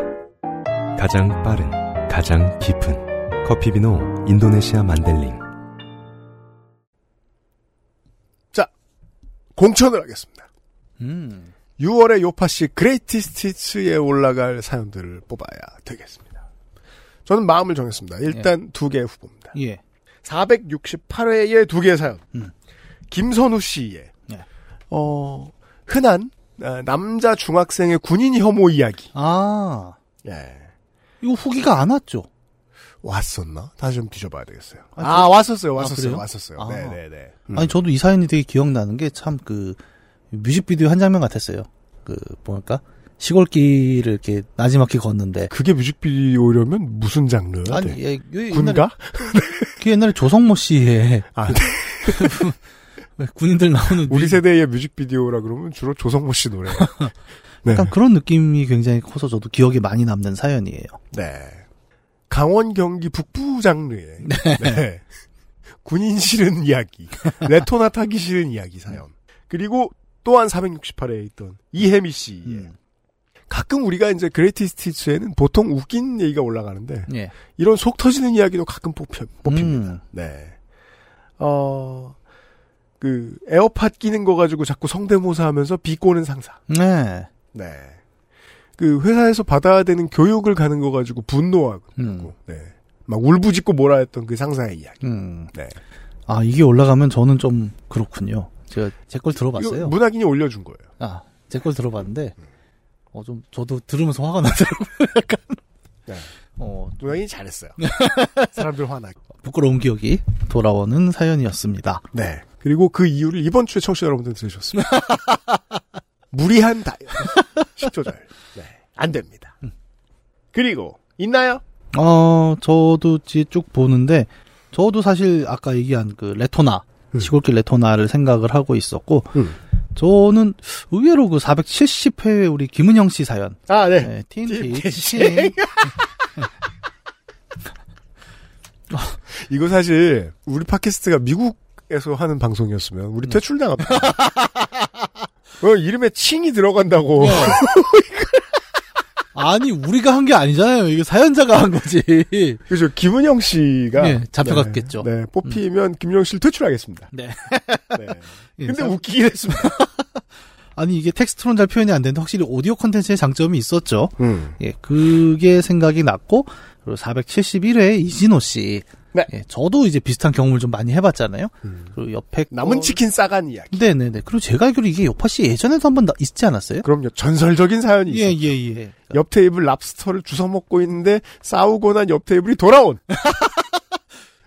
가장 빠른, 가장 깊은 커피비노 인도네시아 만델링. 공천을 하겠습니다. 음. 6월에 요파시 그레이티스티츠에 올라갈 사연들을 뽑아야 되겠습니다. 저는 마음을 정했습니다. 일단 두 개의 후보입니다. 예. 468회의 두 개의 사연. 음. 김선우 씨의 예. 어, 흔한 아, 남자 중학생의 군인 혐오 이야기. 아, 예. 이거 후기가 안 왔죠? 왔었나? 다시 좀 뒤져봐야 되겠어요. 아니, 아, 저- 왔었어요. 아, 왔었어요. 그래요? 왔었어요. 아. 네네네. 음. 아니, 저도 이 사연이 되게 기억나는 게 참 그, 뮤직비디오 한 장면 같았어요. 그, 뭐랄까? 시골길을 이렇게 나지막히 걷는데. 그게 뮤직비디오려면 무슨 장르가 아니, 돼? 예, 그 옛날에, 군가? 그 옛날에 조성모 씨의 아, 왜 군인들 나오는 우리 뮤직- 세대의 뮤직비디오라 그러면 주로 조성모 씨 노래. 네. 약간 그런 느낌이 굉장히 커서 저도 기억에 많이 남는 사연이에요. 네. 강원 경기 북부 장르의 네. 군인 싫은 이야기, 레토나 타기 싫은 이야기 사연. 그리고 또한 468회에 있던 이혜미 씨의 음. 가끔 우리가 이제 greatest hits에는 보통 웃긴 얘기가 올라가는데 예. 이런 속 터지는 이야기도 가끔 뽑혀, 뽑힙니다. 음. 네. 어, 그 에어팟 끼는 거 가지고 자꾸 성대모사 하면서 비꼬는 상사. 네. 네. 그 회사에서 받아야 되는 교육을 가는 거 가지고 분노하고 음. 네. 막 울부짖고 뭐라 했던 그 상사의 이야기. 음. 네. 아, 이게 올라가면 저는 좀 그렇군요. 제가 제 걸 들어봤어요. 문학인이 올려준 거예요. 아, 제 걸 들어봤는데, 어, 좀, 저도 들으면서 화가 나더라고요. 약간. 네. 어, 문학인이 잘했어요. 사람들 화나게. 부끄러운 기억이 돌아오는 사연이었습니다. 네. 그리고 그 이유를 이번 주에 청취자 여러분들 들으셨습니다. 무리한 다이어트. 10조절. 네. 안 됩니다. 그리고 있나요? 어, 저도 이제 쭉 보는데, 저도 사실 아까 얘기한 그 레토나, 음. 시골길 레토나를 생각을 하고 있었고, 음. 저는 의외로 그 470회 우리 김은영 씨 사연, 아, 네. 네, TNT TNT. 이거 사실 우리 팟캐스트가 미국에서 하는 방송이었으면 우리 퇴출당합니다. 어, 이름에 칭이 들어간다고. 아니, 우리가 한 게 아니잖아요. 이게 사연자가 한 거지. 그죠. 김은영 씨가. 네, 잡혀갔겠죠. 네, 네, 뽑히면 김은영 씨를 퇴출하겠습니다. 네. 네. 예, 근데 사- 웃기긴 했습니다. 아니, 이게 텍스트로는 잘 표현이 안 되는데, 확실히 오디오 콘텐츠의 장점이 있었죠. 음. 예, 그게 생각이 났고, 그리고 471회 이진호 씨. 네. 예, 저도 이제 비슷한 경험을 좀 많이 해봤잖아요. 음. 그리고 옆에. 남은 거- 치킨 싸간 이야기. 네네네. 그리고 제가 알기로 이게 요파 씨 예전에도 한번 있지 않았어요? 그럼요. 전설적인 사연이 예, 있어요. 예, 예. 옆 테이블 랍스터를 주워 먹고 있는데 싸우고 난 옆 테이블이 돌아온.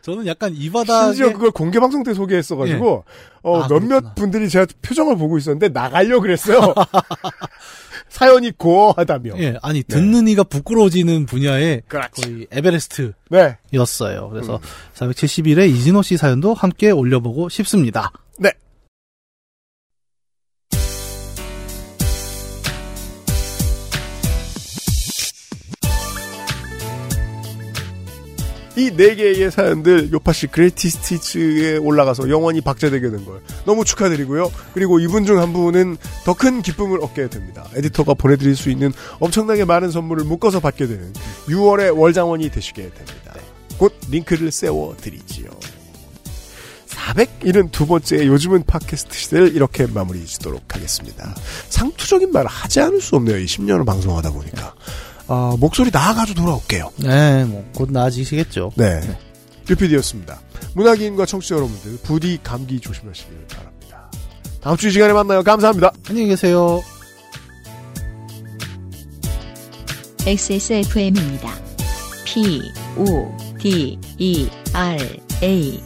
저는 약간 이 바닥에. 심지어 그걸 공개 방송 때 소개했어가지고 어, 아, 몇몇 그렇구나. 분들이 제가 표정을 보고 있었는데 나가려 그랬어요. 사연이 고어하다며. 예, 아니, 듣는 이가 부끄러워지는 분야의 그렇지. 거의 에베레스트. 네. 였어요. 음. 그래서 471회 이진호 씨 사연도 함께 올려보고 싶습니다. 이 네 개의 사연들 요팟시 Greatest Hits에 올라가서 영원히 박제되게 된 걸 너무 축하드리고요. 그리고 이분 중 한 분은 더 큰 기쁨을 얻게 됩니다. 에디터가 보내드릴 수 있는 엄청나게 많은 선물을 묶어서 받게 되는 6월의 월장원이 되시게 됩니다. 곧 링크를 세워드리지요. 472번째 요즘은 팟캐스트 시대를 이렇게 마무리 짓도록 하겠습니다. 상투적인 말을 하지 않을 수 없네요. 이 10년을 방송하다 보니까. 아, 목소리 나아가지고 돌아올게요. 네, 뭐, 곧 나아지시겠죠. 네. 류피디였습니다. 문학인과 청취자 여러분들, 부디 감기 조심하시길 바랍니다. 다음 주 이 시간에 만나요. 감사합니다. 안녕히 계세요. XSFM입니다. P, O, D, E, R, A.